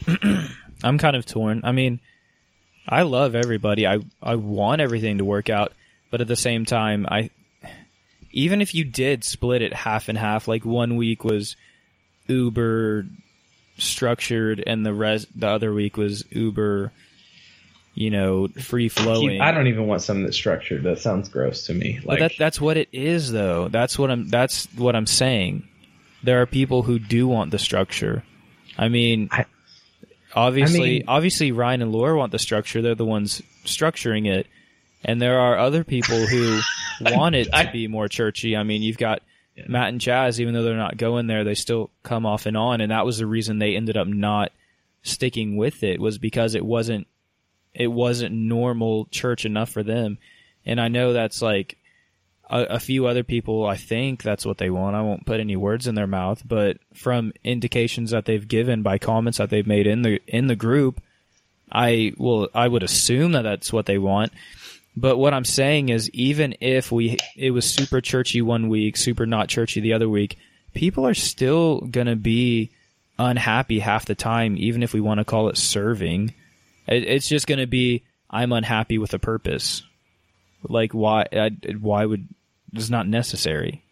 I'm kind of torn. I mean, I love everybody. I I want everything to work out, but at the same time, I even if you did split it half and half, like one week was uber structured and the res the other week was uber you know free flowing. I don't even want something that's structured. That sounds gross to me. Like that that's what it is though. That's what i'm that's what i'm saying. There are people who do want the structure. I mean I- obviously I mean- obviously ryan and laura want the structure. They're the ones structuring it and there are other people who want it to I- be more churchy. I mean you've got Yeah. matt and chaz even though they're not going there they still come off and on. And that was the reason they ended up not sticking with it was because it wasn't it wasn't normal church enough for them. And i know that's like a, a few other people i think that's what they want. I won't put any words in their mouth but from indications that they've given by comments that they've made in the in the group i will i would assume that that's what they want but what i'm saying is even if we it was super churchy one week super not churchy the other week people are still going to be unhappy half the time even if we want to call it serving. It, it's just going to be i'm unhappy with a purpose. Like why I, why would it's not necessary.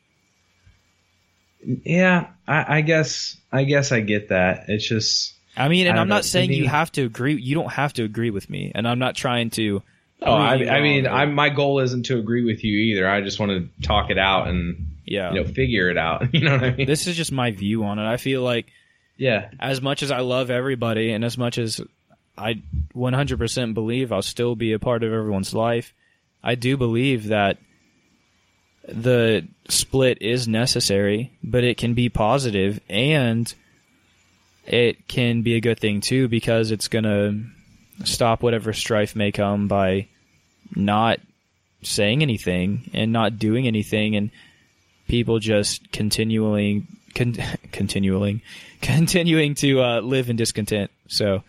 Yeah, I, I guess I guess I get that. It's just i mean and don't i'm not saying you have to agree you don't have to agree with me and i'm not trying to Oh, I, I mean, I, my goal isn't to agree with you either. I just want to talk it out and yeah you know figure it out. You know what I mean? this is just my view on it i feel like yeah, as much as I love everybody and as much as I 100% believe I'll still be a part of everyone's life, I do believe that the split is necessary, but it can be positive and it can be a good thing too because it's going to stop whatever strife may come by not saying anything and not doing anything and people just continually con- continuing continuing to uh, live in discontent. So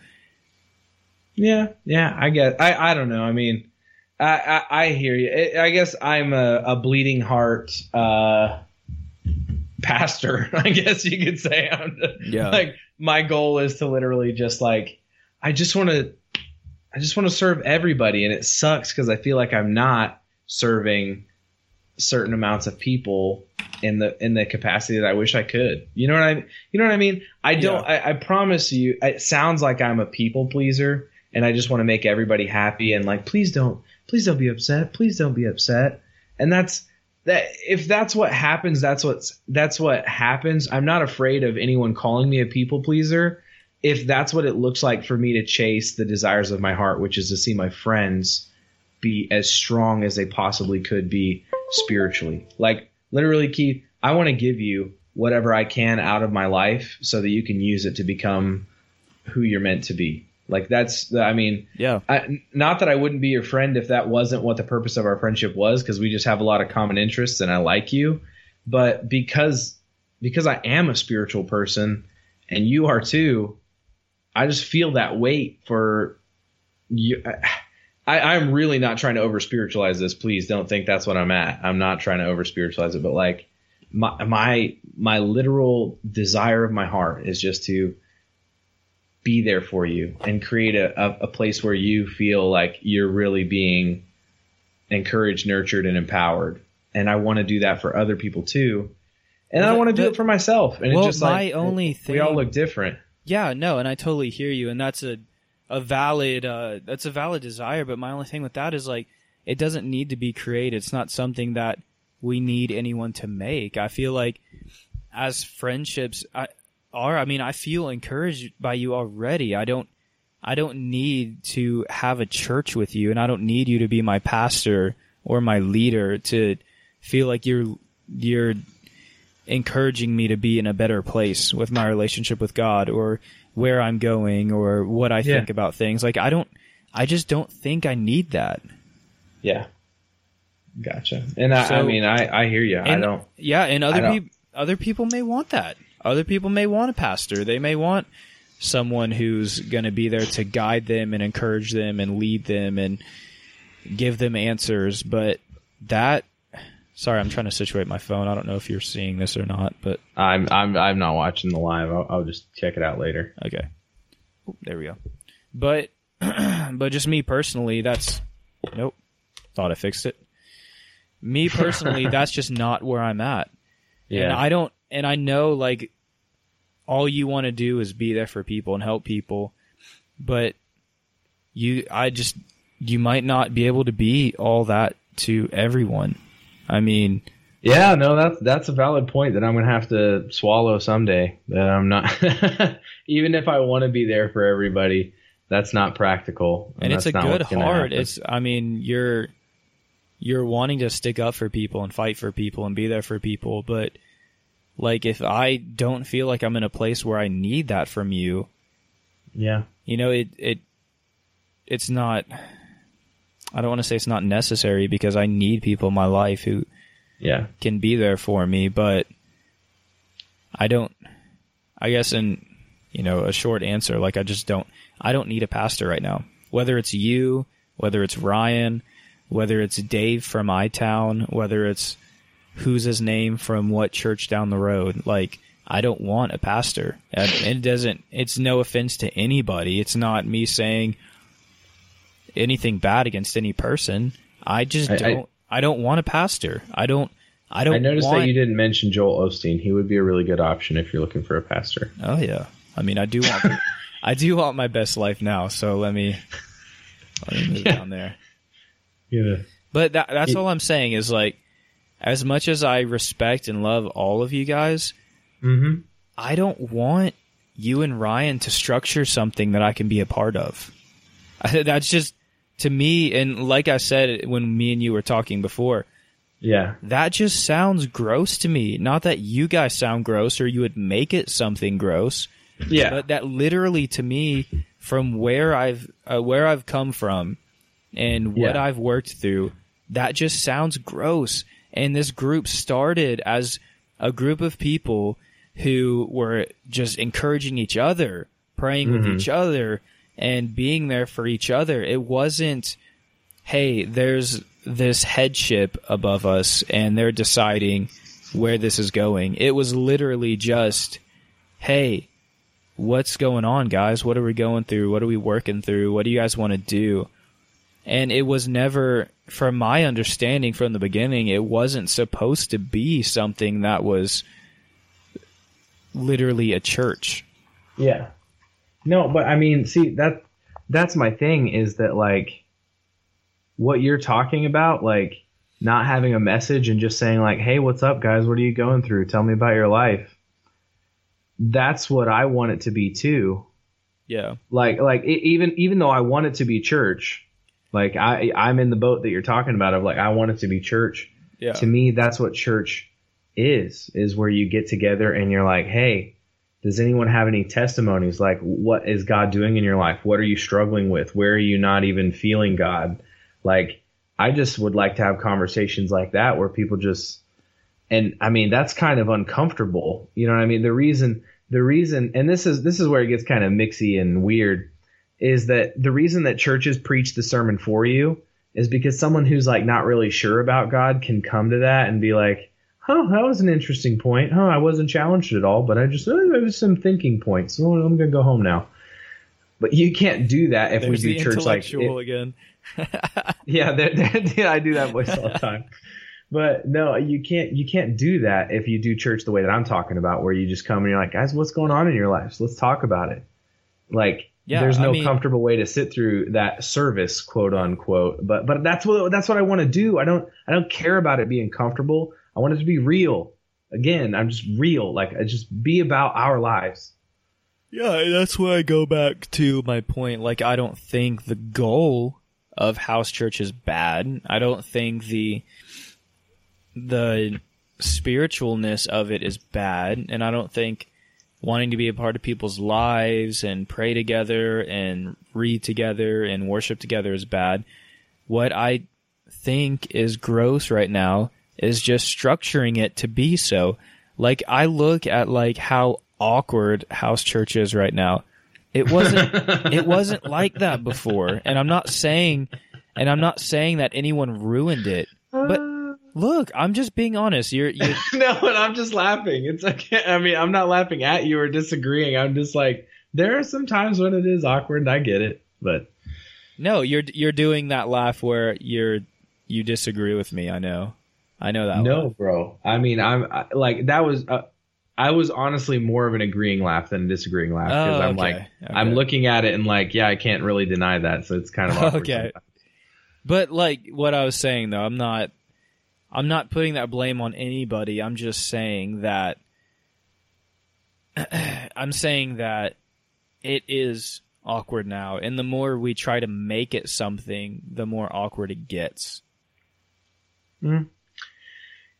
yeah, yeah. I guess I I don't know. I mean, I I, I hear you. I I guess I'm a, a bleeding heart uh, pastor. I guess you could say. I'm Yeah. Like my goal is to literally just like I just want to I just want to serve everybody, and it sucks because I feel like I'm not serving certain amounts of people in the in the capacity that I wish I could. You know what I you know what I mean? I don't. I, I promise you, it sounds like I'm a people pleaser, and I just want to make everybody happy and like, please don't, please don't be upset, please don't be upset, and that's that. If that's what happens, that's what's that's what happens. I'm not afraid of anyone calling me a people pleaser. If that's what it looks like for me to chase the desires of my heart, which is to see my friends be as strong as they possibly could be spiritually. Like literally, Keith, I want to give you whatever I can out of my life so that you can use it to become who you're meant to be. Like that's, I mean, yeah, I, not that I wouldn't be your friend if that wasn't what the purpose of our friendship was, because we just have a lot of common interests and I like you. But because because I am a spiritual person and you are too, I just feel that weight for you. I, I'm really not trying to over spiritualize this. Please don't think that's what I'm at. I'm not trying to over spiritualize it, but like my my my literal desire of my heart is just to be there for you and create a, a, a place where you feel like you're really being encouraged, nurtured, and empowered. And I want to do that for other people too. And Well, I want to do it for myself. And well, it's just like my only thing. we all look different. Yeah, no, and I totally hear you, and that's a a valid uh, that's a valid desire. But my only thing with that is like it doesn't need to be created. It's not something that we need anyone to make. I feel like as friendships I, are, I mean, I feel encouraged by you already. I don't. I don't need to have a church with you, and I don't need you to be my pastor or my leader to feel like you're you're encouraging me to be in a better place with my relationship with God or where I'm going or what I Yeah. think about things. Like I don't I just don't think I need that. Yeah. Gotcha. And I, I mean, I, I hear you. I don't. Yeah, and other people other people may want that. Other people may want a pastor. They may want someone who's going to be there to guide them and encourage them and lead them and give them answers, but that Sorry, I'm trying to situate my phone. I don't know if you're seeing this or not, but I'm I'm I'm not watching the live. I'll, I'll just check it out later. okay. Oop, There we go. But but just me personally, that's nope. Thought I fixed it. Me personally, that's just not where I'm at. And I don't and I know like all you want to do is be there for people and help people, but you I just you might not be able to be all that to everyone. I mean, Yeah, no, that's that's a valid point that I'm gonna have to swallow someday. That I'm not, even if I want to be there for everybody, that's not practical. and it's a good heart. It's I mean, you're you're wanting to stick up for people and fight for people and be there for people, but like if I don't feel like I'm in a place where I need that from you, yeah, you know, it it it's not I don't want to say it's not necessary because I need people in my life who yeah, can be there for me, but I don't I guess in you know, a short answer, like I just don't I don't need a pastor right now. Whether it's you, whether it's Ryan, whether it's Dave from iTown, whether it's who's his name from what church down the road, like I don't want a pastor. And it doesn't it's no offense to anybody. It's not me saying anything bad against any person. I just I- I- don't I, don't want a pastor. I don't I don't I noticed want, that you didn't mention Joel Osteen. He would be a really good option if you're looking for a pastor. Oh yeah. I mean, I do want I do want my best life now. So let me let me move Yeah. down there. Yeah, But that, that's It- all I'm saying is like, as much as I respect and love all of you guys, mm-hmm. I don't want you and Ryan to structure something that I can be a part of. I, that's just to me, and like I said when me and you were talking before, yeah, that just sounds gross to me. Not that you guys sound gross or you would make it something gross, yeah. but that literally to me from where I've uh, where I've come from and what Yeah. I've worked through that just sounds gross and this group started as a group of people who were just encouraging each other praying with Mhm. each other and being there for each other it wasn't hey there's this headship above us and they're deciding where this is going it was literally just hey what's going on, guys? What are we going through? What are we working through? What do you guys want to do? And it was never, from my understanding from the beginning, it wasn't supposed to be something that was literally a church. Yeah. No, but I mean, see that that's my thing is that like what you're talking about, like not having a message and just saying like, "Hey, what's up, guys? What are you going through? Tell me about your life." That's what I want it to be too. Yeah. Like like e- even even though I want it to be church, like I I'm in the boat that you're talking about of like I want it to be church Yeah. to me that's what church is is where you get together and you're like hey does anyone have any testimonies? Like what is god doing in your life? What are you struggling with? Where are you not even feeling god? Like i just would like to have conversations like that where people just and i mean that's kind of uncomfortable. You know what i mean? The reason the reason and this is this is where it gets kind of mixy and weird is that the reason that churches preach the sermon for you is because someone who's like not really sure about God can come to that and be like, "Huh, that was an interesting point. Huh, I wasn't challenged at all, but I just oh, there was some thinking points. So I'm gonna go home now." But you can't do that if There's we the do church like it- again. yeah, there- yeah, I do that voice all the time. But no, you can't you can't do that if you do church the way that I'm talking about, where you just come and you're like, guys, what's going on in your lives? Let's talk about it. Like, Yeah, there's I no mean- comfortable way to sit through that service, quote unquote. But but that's what that's what I want to do. I don't I don't care about it being comfortable. I want it to be real. Again, I'm just real. Like, I just be about our lives. Yeah, that's where I go back to my point. Like, I don't think the goal of house church is bad. I don't think the the spiritualness of it is bad, and I don't think wanting to be a part of people's lives and pray together and read together and worship together is bad. What I think is gross right now is just structuring it to be so. Like I look at like how awkward house church is right now. It wasn't it wasn't like that before. And I'm not saying and I'm not saying that anyone ruined it. But Look, I'm just being honest. You're, you're no, and I'm just laughing. It's okay. I mean, I'm not laughing at you or disagreeing. I'm just like, there are some times when it is awkward. And I get it, but no, you're you're doing that laugh where you're you disagree with me. I know, I know that. no, laugh. bro. I mean, I'm I, like that was. Uh, I was honestly more of an agreeing laugh than a disagreeing laugh because Oh, I'm okay, like, okay. I'm looking at it and like, yeah, I can't really deny that. So it's kind of awkward Okay. sometimes. But like what I was saying though, I'm not I'm not putting that blame on anybody. I'm just saying that I'm saying that it is awkward now and the more we try to make it something, the more awkward it gets.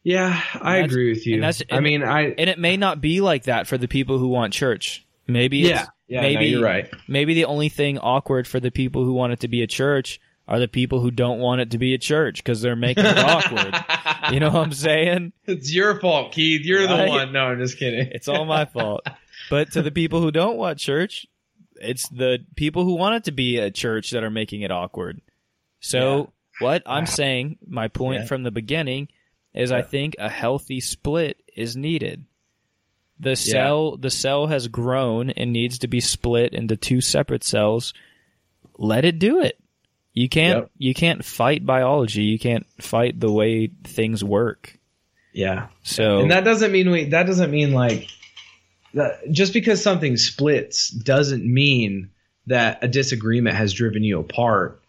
Yeah, I agree with you. I mean, I And it may not be like that for the people who want church. Maybe yeah, it's- yeah. maybe no, you're right. maybe the only thing awkward for the people who want it to be a church are the people who don't want it to be a church because they're making it awkward. You know what I'm saying? It's your fault, Keith. You're Right? the one. No, I'm just kidding. It's all my fault. But to the people who don't want church, it's the people who want it to be a church that are making it awkward. So what I'm saying, my point Yeah. from the beginning, is I think a healthy split is needed. The cell the cell has grown and needs to be split into two separate cells. Let it do it. You can't Yep. you can't fight biology. You can't fight the way things work. Yeah, So and that doesn't mean we. That doesn't mean like that, just because something splits doesn't mean that a disagreement has driven you apart.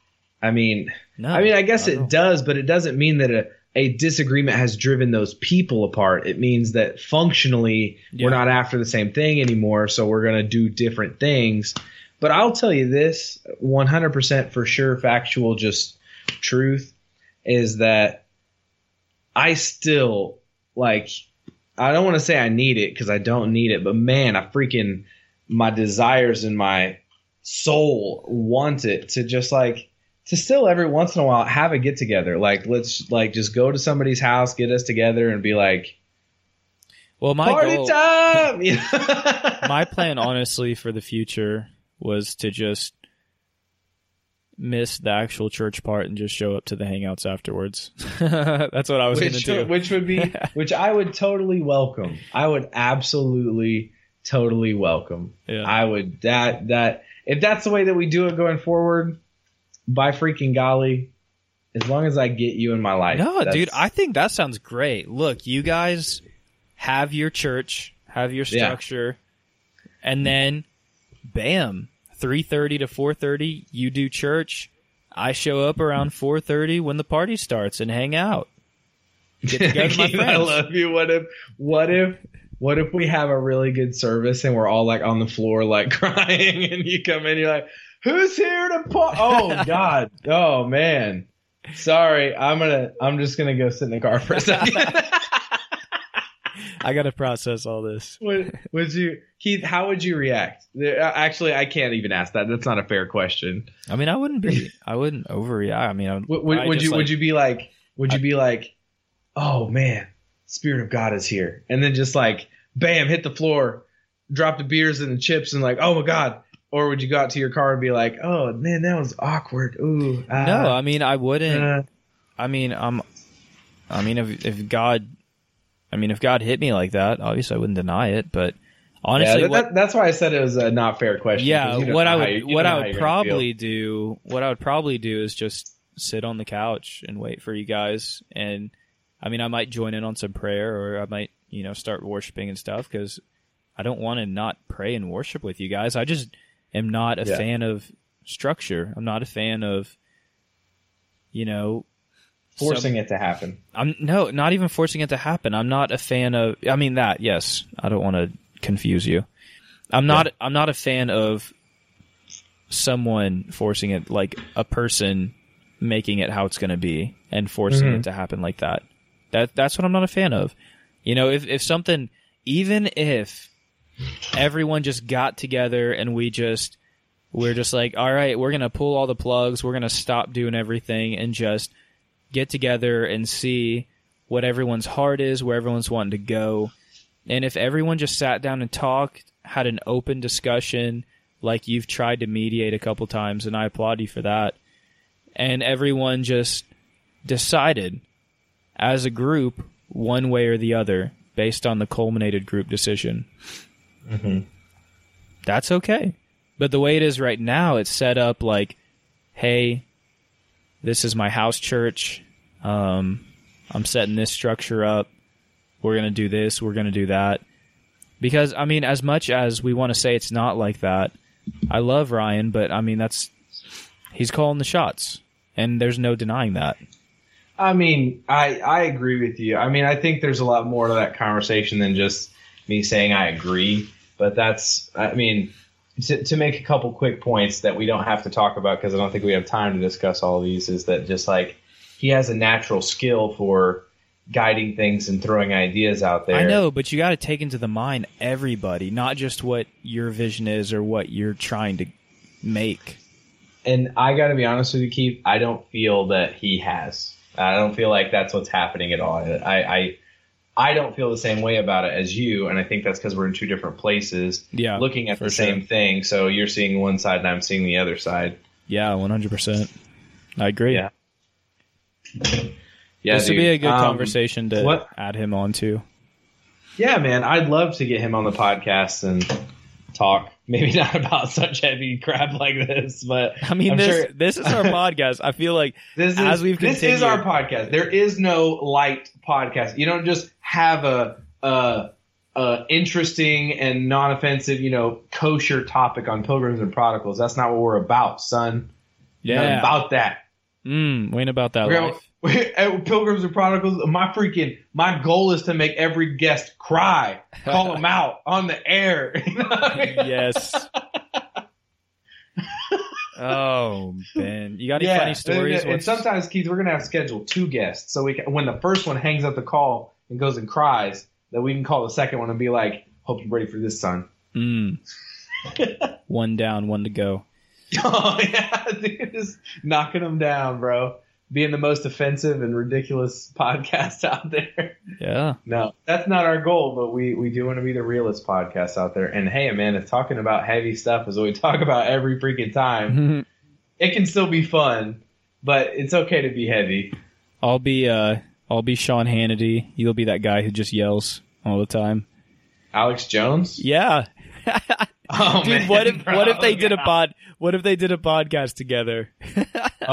I mean, no, I mean, I guess all. it does, but it doesn't mean that a, a disagreement has driven those people apart. It means that functionally Yeah. we're not after the same thing anymore, so we're going to do different things. But I'll tell you this 100% for sure, factual, just truth is that I still like, I don't want to say I need it because I don't need it, but man, I freaking, my desires and my soul want it to just like, to still every once in a while have a get together. Like let's like just go to somebody's house, get us together, and be like well, my party goal, time. My plan honestly for the future was to just miss the actual church part and just show up to the hangouts afterwards. That's what I was going to do. which would be which I would totally welcome. I would absolutely totally welcome. Yeah. I would that that if that's the way that we do it going forward, by freaking golly, as long as I get you in my life. no, dude, I think that sounds great. Look, you guys have your church, have your Yeah. structure, and then bam, 3:30 to 4:30 you do church. I show up around 4:30 when the party starts and hang out. Get together my Keith, I love you. What if what if what if we have a really good service and we're all like on the floor like crying and you come in you're like who's here to pa-? oh god oh man sorry i'm gonna i'm just gonna go sit in the car for a second I got to process all this. would, would you keith how would you react uh, actually i can't even ask that that's not a fair question I mean, I wouldn't be. I wouldn't overreact. I mean, I would, would, would, I would just, you like- would you be like would you be like oh man spirit of god is here and then just like bam hit the floor drop the beers and the chips and like oh my god or would you go out to your car and be like oh man that was awkward ooh ah, No, I mean, I wouldn't. uh, I mean, I'm. I mean, if if God, I mean, if God hit me like that, obviously I wouldn't deny it. But honestly, yeah, that, what, that's why i said it was a not fair question Yeah. what I would what I would you're gonna feel. probably do, what I would probably do is just sit on the couch and wait for you guys. And I mean, I might join in on some prayer, or I might, you know, start worshiping and stuff because I don't want to not pray and worship with you guys. I just am not a Yeah. fan of structure. I'm not a fan of, you know, forcing it to happen I'm no, not even forcing it to happen. I'm not a fan of. I mean that. Yes, I don't want to confuse you. I'm not. I'm not a fan of someone forcing it, like a person making it how it's going to be and forcing Mhm. it to happen like that. That that's what I'm not a fan of. You know, if if something, even if everyone just got together and we just we're just like, all right, we're gonna pull all the plugs, we're gonna stop doing everything and just get together and see what everyone's heart is, where everyone's wanting to go. And if everyone just sat down and talked, had an open discussion, like you've tried to mediate a couple times, and I applaud you for that, and everyone just decided, as a group one way or the other based on the culminated group decision. Mhm. That's okay. But the way it is right now, it's set up like, hey, this is my house church. Um, I'm setting this structure up. We're going to do this. We're going to do that. Because, I mean, as much as we want to say it's not like that, I love Ryan, but I mean, that's, he's calling the shots. And there's no denying that. I mean, I I agree with you. I mean, I think there's a lot more to that conversation than just me saying I agree. But that's, I mean, to, to make a couple quick points that we don't have to talk about because I don't think we have time to discuss all these is that just like he has a natural skill for guiding things and throwing ideas out there. I know, but you got to take into the mind everybody, not just what your vision is or what you're trying to make. And I got to be honest with you, Keith. I don't feel that he has. I don't feel like that's what's happening at all. I, I, I don't feel the same way about it as you, and I think that's because we're in two different places, Yeah, looking at for the sure. same thing. So you're seeing one side, and I'm seeing the other side. Yeah, 100%. I agree. Yeah. Yeah, this would be a good Um, conversation to what- add him on to. Yeah, man, I'd love to get him on the podcast and talk. Maybe not about such heavy crap like this, but I mean, I'm this sure- this is our podcast. I feel like This is As we've this is our podcast. There is no light podcast. You don't just have a a, a interesting and non-offensive, you know, kosher topic on pilgrims and prodigals. That's not what we're about, son. Yeah, about that. mm, ain't about that We're life. Pilgrims and prodigals. My freaking my goal is to make every guest cry, call them out on the air. You know I mean? yes. oh man, you got any Yeah, funny stories? And, and sometimes, Keith, we're gonna have scheduled two guests, so we can, when the first one hangs up the call and goes and cries, that we can call the second one and be like, "Hope you're ready for this, son." Mm. one down, one to go. oh yeah, dude, just knocking them down, bro. Being the most offensive and ridiculous podcast out there. Yeah, No, that's not our goal, but we, we do want to be the realest podcast out there. And hey, man, if talking about heavy stuff is what we talk about every freaking time, it can still be fun, but it's okay to be heavy. I'll be uh, I'll be Sean Hannity. You'll be that guy who just yells all the time. Alex Jones? Yeah, Oh, dude. man, what if bro, what if they did a pod? What if they did a podcast together?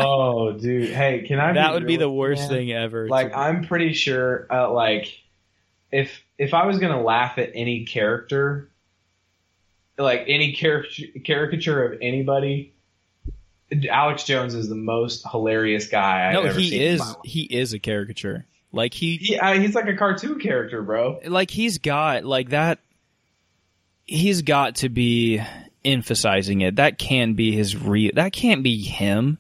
Oh, dude. Hey, can I? that would be the worst man? thing ever. Like, I'm pretty sure, uh, like, if if I was gonna laugh at any character, like any caricature caricature of anybody, Alex Jones is the most hilarious guy I've no, ever he is he is a caricature. Like he He, uh, he's like a cartoon character, bro. like he's got like that he's got to be emphasizing it that can be his real that can't be him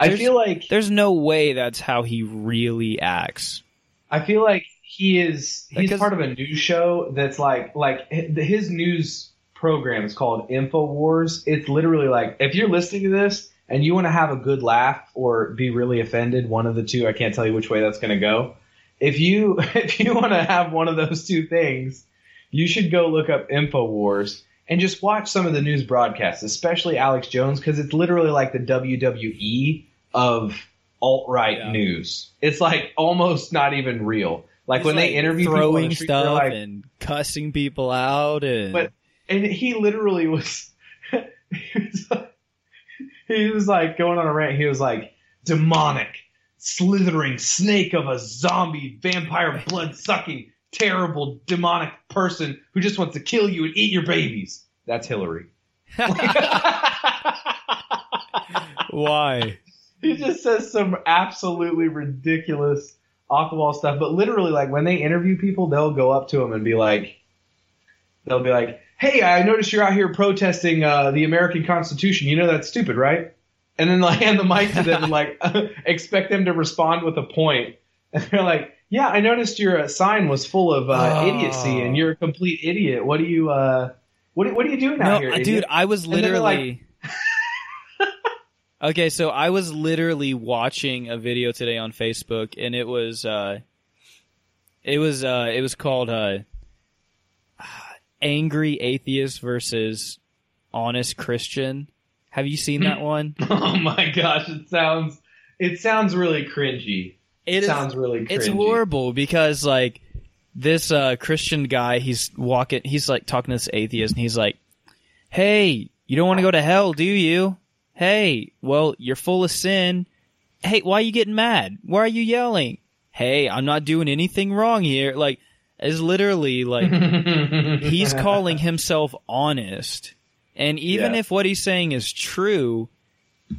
I feel like there's no way that's how he really acts I feel like he is he's Because- part of a news show that's like like his news program is called Infowars. It's literally like if you're listening to this and you want to have a good laugh or be really offended, one of the two, I can't tell you which way that's going to go. If you if you want to have one of those two things, you should go look up Infowars and just watch some of the news broadcasts, especially Alex Jones because it's literally like the WWE of alt right Yeah. news. It's like almost not even real. Like He's, when they interview people throwing the stuff like, and cussing people out and But- and he literally was, he was he was like going on a rant. He was like demonic, slithering snake of a zombie, vampire, blood sucking, terrible, demonic person who just wants to kill you and eat your babies. That's Hillary. why he just says some absolutely ridiculous off the wall stuff but literally like when they interview people they'll go up to them and be like they'll be like hey i noticed you're out here protesting uh, the american constitution you know that's stupid right and then like hand the mic to them and like expect them to respond with a point and they're like yeah i noticed your uh, sign was full of uh, Oh. idiocy and you're a complete idiot what do you uh what, what are you doing no out here uh, idiot? dude i was literally okay so i was literally watching a video today on facebook and it was uh it was uh it was called uh angry atheist versus honest christian have you seen that one Oh my gosh, it sounds it sounds really cringy. It is- sounds really. Crazy. It's horrible because like this uh Christian guy, he's walking, he's like talking to this atheist, and he's like, "Hey, you don't want to go to hell, do you? Hey, well, you're full of sin. Hey, why are you getting mad? Why are you yelling? Hey, I'm not doing anything wrong here." Like, is literally like he's calling himself honest, and even Yeah. if what he's saying is true.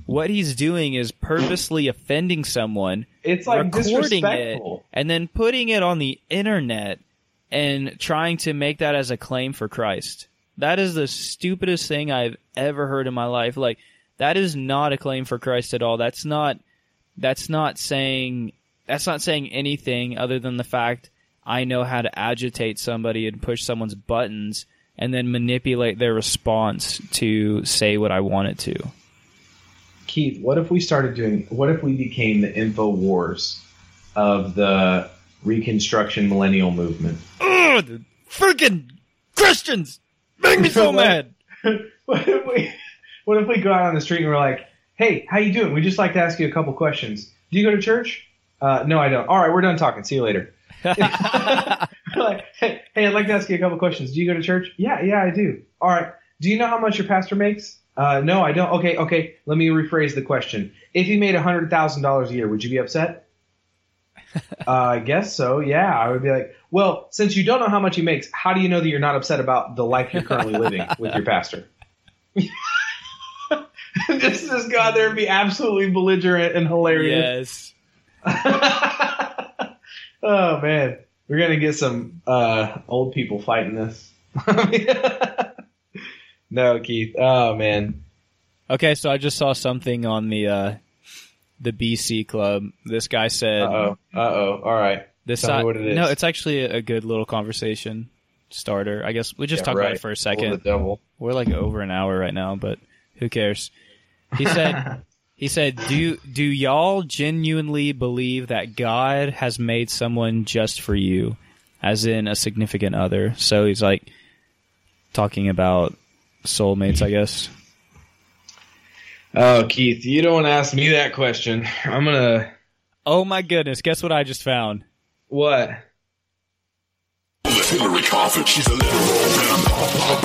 What he's doing is purposely offending someone It's like recording it and then putting it on the internet and trying to make that as a claim for Christ. That is the stupidest thing I've ever heard in my life. Like that is not a claim for Christ at all. That's not that's not saying that's not saying anything other than the fact I know how to agitate somebody and push someone's buttons and then manipulate their response to say what I want it to. Keith, what if we started doing? What if we became the info wars of the Reconstruction Millennial Movement? Ugh, the freaking Christians make me so mad. what if we? What if we go out on the street and we're like, "Hey, how you doing? We just like to ask you a couple questions. Do you go to church? Uh, no, I don't. All right, we're done talking. See you later. like, hey, hey, I'd like to ask you a couple questions. Do you go to church? Yeah, yeah, I do. All right. Do you know how much your pastor makes? Uh, no, I don't. Okay, okay. Let me rephrase the question. If he made hundred thousand dollars a year, would you be upset? uh, I guess so. Yeah, I would be like, well, since you don't know how much he makes, how do you know that you're not upset about the life you're currently living with your pastor? just just go out there and be absolutely belligerent and hilarious. yes. oh man, we're gonna get some uh, old people fighting this. No, Keith. Oh man. Okay, so I just saw something on the uh, the BC club. This guy said Uh oh. Uh oh. All right. this tell me side- what it is. No, it's actually a good little conversation starter. I guess we just Yeah, talk about it for a second. The devil. We're like over an hour right now, but who cares? He said he said, "Do do y'all genuinely believe that God has made someone just for you, as in a significant other?" So he's like talking about soulmates, I guess. Oh, Keith, you don't want to ask me that question. I'm gonna. Oh my goodness, guess what I just found? What? Hillary Crawford, she's a little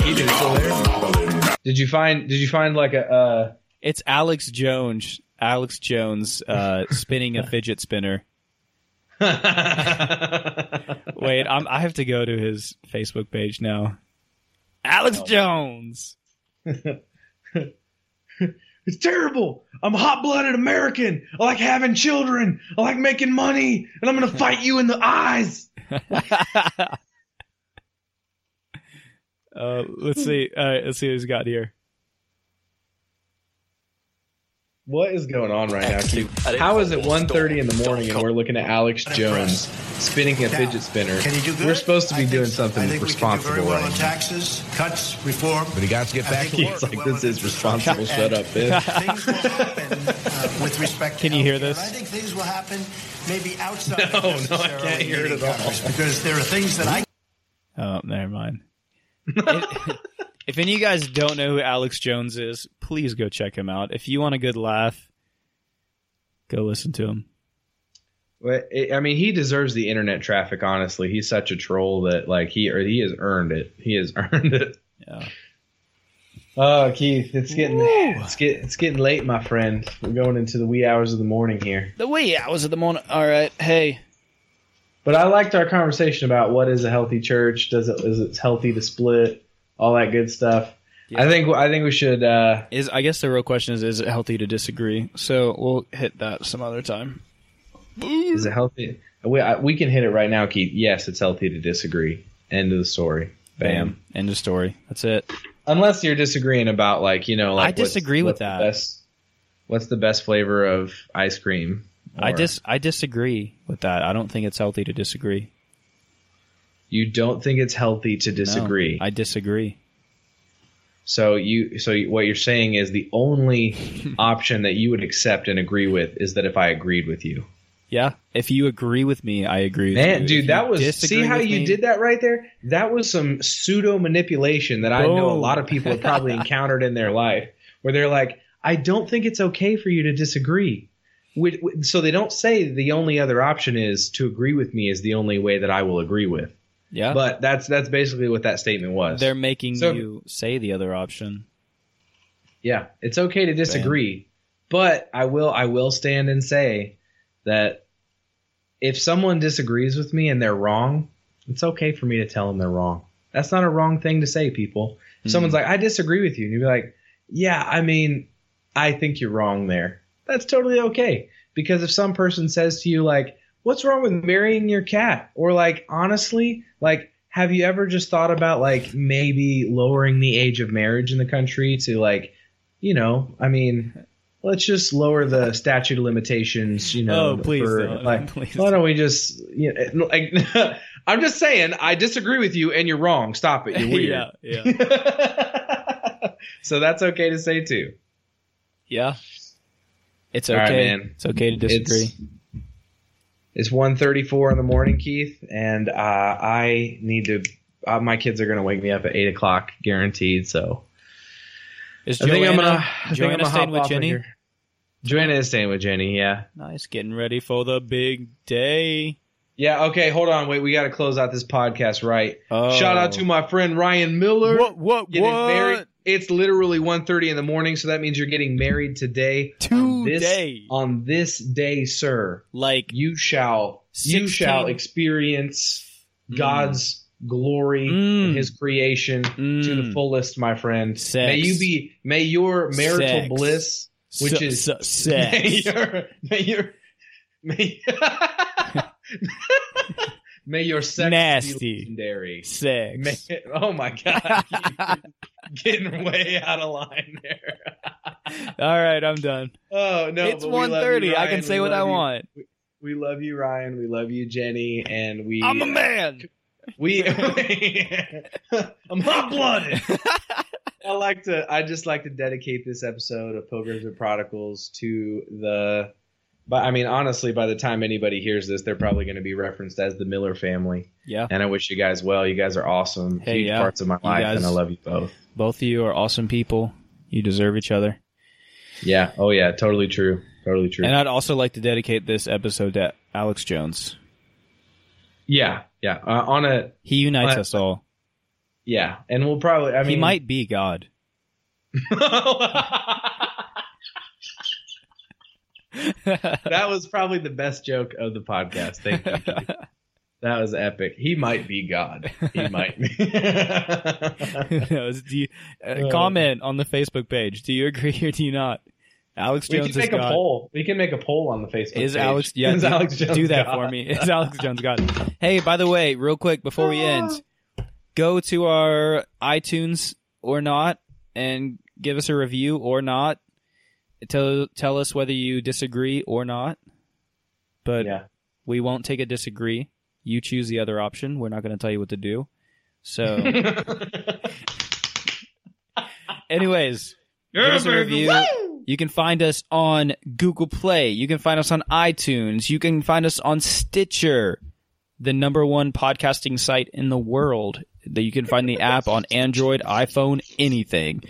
Keith, is it still there? Did you find? Did you find like a? Uh, It's Alex Jones. Alex Jones uh, spinning a fidget spinner. Wait, I'm, I have to go to his Facebook page now. Alex Jones. It's terrible. I'm a hot blooded American. I like having children. I like making money. And I'm going to fight you in the eyes. uh, let's see. Uh, let's see what he's got here. What is going on right now, Keith? How is it 1.30 in the morning and we're looking at Alex Jones spinning a fidget spinner? Can you do good? We're supposed to be I think doing so. something I think responsible we can do very well right on now. taxes, cuts, reform. But he got to get back to work. It's like, this is responsible. Shut up, And bitch. Things will happen uh, with respect Can you hear this? I think things will happen maybe outside No, no, I can't hear it at all. Because there are things that I Oh, never mind. If, if any of you guys don't know who Alex Jones is, please go check him out. If you want a good laugh, go listen to him. But, I mean, he deserves the internet traffic. Honestly, he's such a troll that like he or he has earned it. He has earned it. Yeah. Oh, Keith, it's getting it's get it's getting late, my friend. We're going into the wee hours of the morning here. The wee hours of the morning. All right. Hey. But I liked our conversation about what is a healthy church. Does it is it healthy to split? All that good stuff. I think I think we should. Uh, Is I guess the real question is: Is it healthy to disagree? So we'll hit that some other time. is it healthy? We I, we can hit it right now, Keith. Yes, it's healthy to disagree. End of the story. Bam. End of story. That's it. Unless you're disagreeing about like you know like I what's- disagree with what's the that. best- what's the best flavor of ice cream? I dis I disagree with that. I don't think it's healthy to disagree. You don't think it's healthy to No, disagree. I disagree. So you, so what you're saying is the only option that you would accept and agree with is that if I agreed with you. Yeah. If you agree with me, I agree Man, dude, If that was see how you me- did that right there. That was some pseudo manipulation that I know a lot of people have probably encountered in their life, where they're like, "I don't think it's okay for you to disagree." So they don't say the only other option is to agree with me is the only way that I will agree with. Yeah. But that's that's basically what that statement was. They're making So- you say the other option. Yeah, it's okay to disagree, but I will I will stand and say that if someone disagrees with me and they're wrong, it's okay for me to tell them they're wrong. That's not a wrong thing to say, people. If someone's hmm. like, "I disagree with you," and you're like, "Yeah, I mean, I think you're wrong there." That's totally okay because if some person says to you like, "What's wrong with marrying your cat?" or like, "Honestly, like have you ever just thought about like maybe lowering the age of marriage in the country to like you know, I mean, let's just lower the statute of limitations. You know, Oh, please for, don't. like, Please why don't we just? You know, like, I'm just saying, I disagree with you, and you're wrong. Stop it. You're weird. yeah, yeah, so that's okay to say too. yeah. It's All right, okay. man. It's okay to disagree. It's, it's 1.34 in the morning, Keith, and uh, I need to. Uh, my kids are gonna wake me up at eight o'clock, guaranteed. So Is I think I'm Joanna, gonna. I think Joanna I'm staying with Jenny? here. Joanna is staying with Jenny. Yeah. Nice, getting ready for the big day. Yeah. Okay. Hold on. Wait. We got to close out this podcast right. Oh. Shout out to my friend Ryan Miller. What? What? Getting what? married. It's literally 1.30 in the morning, so that means you're getting married today. On this, Today. on this day, sir, Like you shall you shall experience Mm. God's glory Mm. and His creation to the Mm. fullest, my friend. Sex. May you be. May your marital Sex. bliss, which is su- may your may your may, may your sex Nasty. be legendary. sex. May, oh my god, getting way out of line there. All right, I'm done. Oh no, it's but we love you, 1.30. I can say We what I you. want. We love you, Ryan. We love you, Jenny, and we. I'm a man. We. I'm hot blooded. I like to. I just like to dedicate this episode of Pilgrims and Prodigals to the. But I mean, honestly, by the time anybody hears this, they're probably going to be referenced as the Miller family. Yeah. And I wish you guys well. You guys are awesome, Hey, huge yeah. parts of my You life, guys- and I love you both. Both of you are awesome people. You deserve each other. Yeah. Oh yeah. Totally true. Totally true. And I'd also like to dedicate this episode to Alex Jones. yeah. Yeah. Uh, on a. He unites Uh, us all. Yeah. And we'll probably. I mean. he might be God. that was probably the best joke of the podcast. Thank you. Keith. That was epic. He might be God. He might be. Do you, uh, comment on the Facebook page. Do you agree or do you not? Alex we Jones can is make a God. poll. We can make a poll on the Facebook. Is page. Alex? Yeah, Is do, Alex Jones do that God? for me. Is Alex Jones God? Hey, by the way, real quick before we end, go to our iTunes or not and give us a review or not. Tell tell us whether you disagree or not. But Yeah. we won't take a disagree. You choose the other option. We're not going to tell you what to do. So, anyways, give us a review. You can find us on Google Play. You can find us on iTunes. You can find us on Stitcher, the number one podcasting site in the world. That you can find the app on Android, iPhone, anything.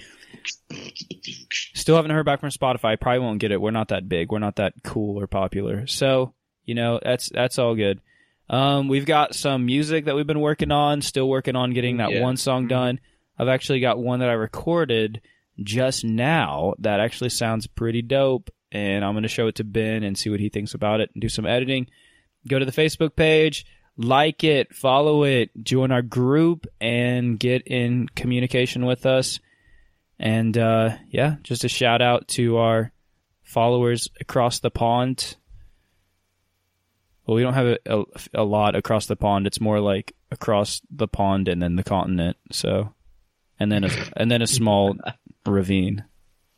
Still haven't heard back from Spotify. Probably won't get it. We're not that big. We're not that cool or popular. So you know that's that's all good. Um, we've got some music that we've been working on. Still working on getting that Yeah. one song done. I've actually got one that I recorded just now that actually sounds pretty dope, and I'm going to show it to Ben and see what he thinks about it and do some editing. Go to the Facebook page, like it, follow it, join our group, and get in communication with us. And uh, yeah, just a shout out to our followers across the pond. Well, we don't have a, a, a lot across the pond. It's more like across the pond and then the continent. So, and then a and then a small ravine,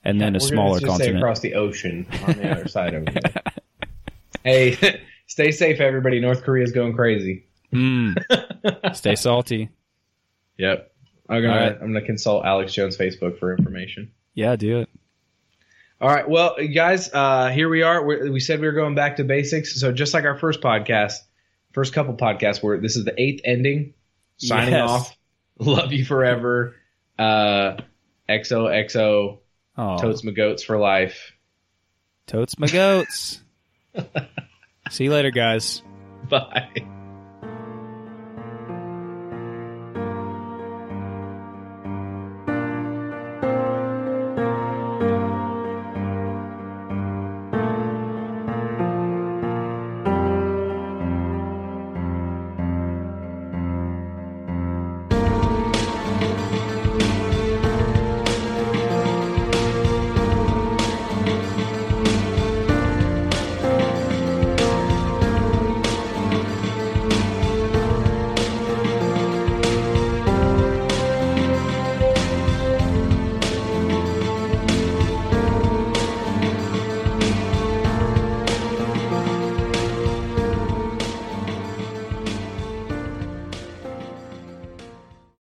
and then a smaller continent. across the ocean on the other side over there. Hey, stay safe, everybody. North Korea's going crazy. Mm. Stay salty. Yep. I'm gonna right. I'm gonna consult Alex Jones Facebook for information. Yeah, do it. All right, well, guys, uh, here we are. we we said we were going back to basics, so just like our first podcast, first couple podcasts, where this is the eighth ending. Signing Yes. off. Love you forever. Uh, XOXO Oh, Totes my goats for life. totes my goats. See you later, guys. Bye.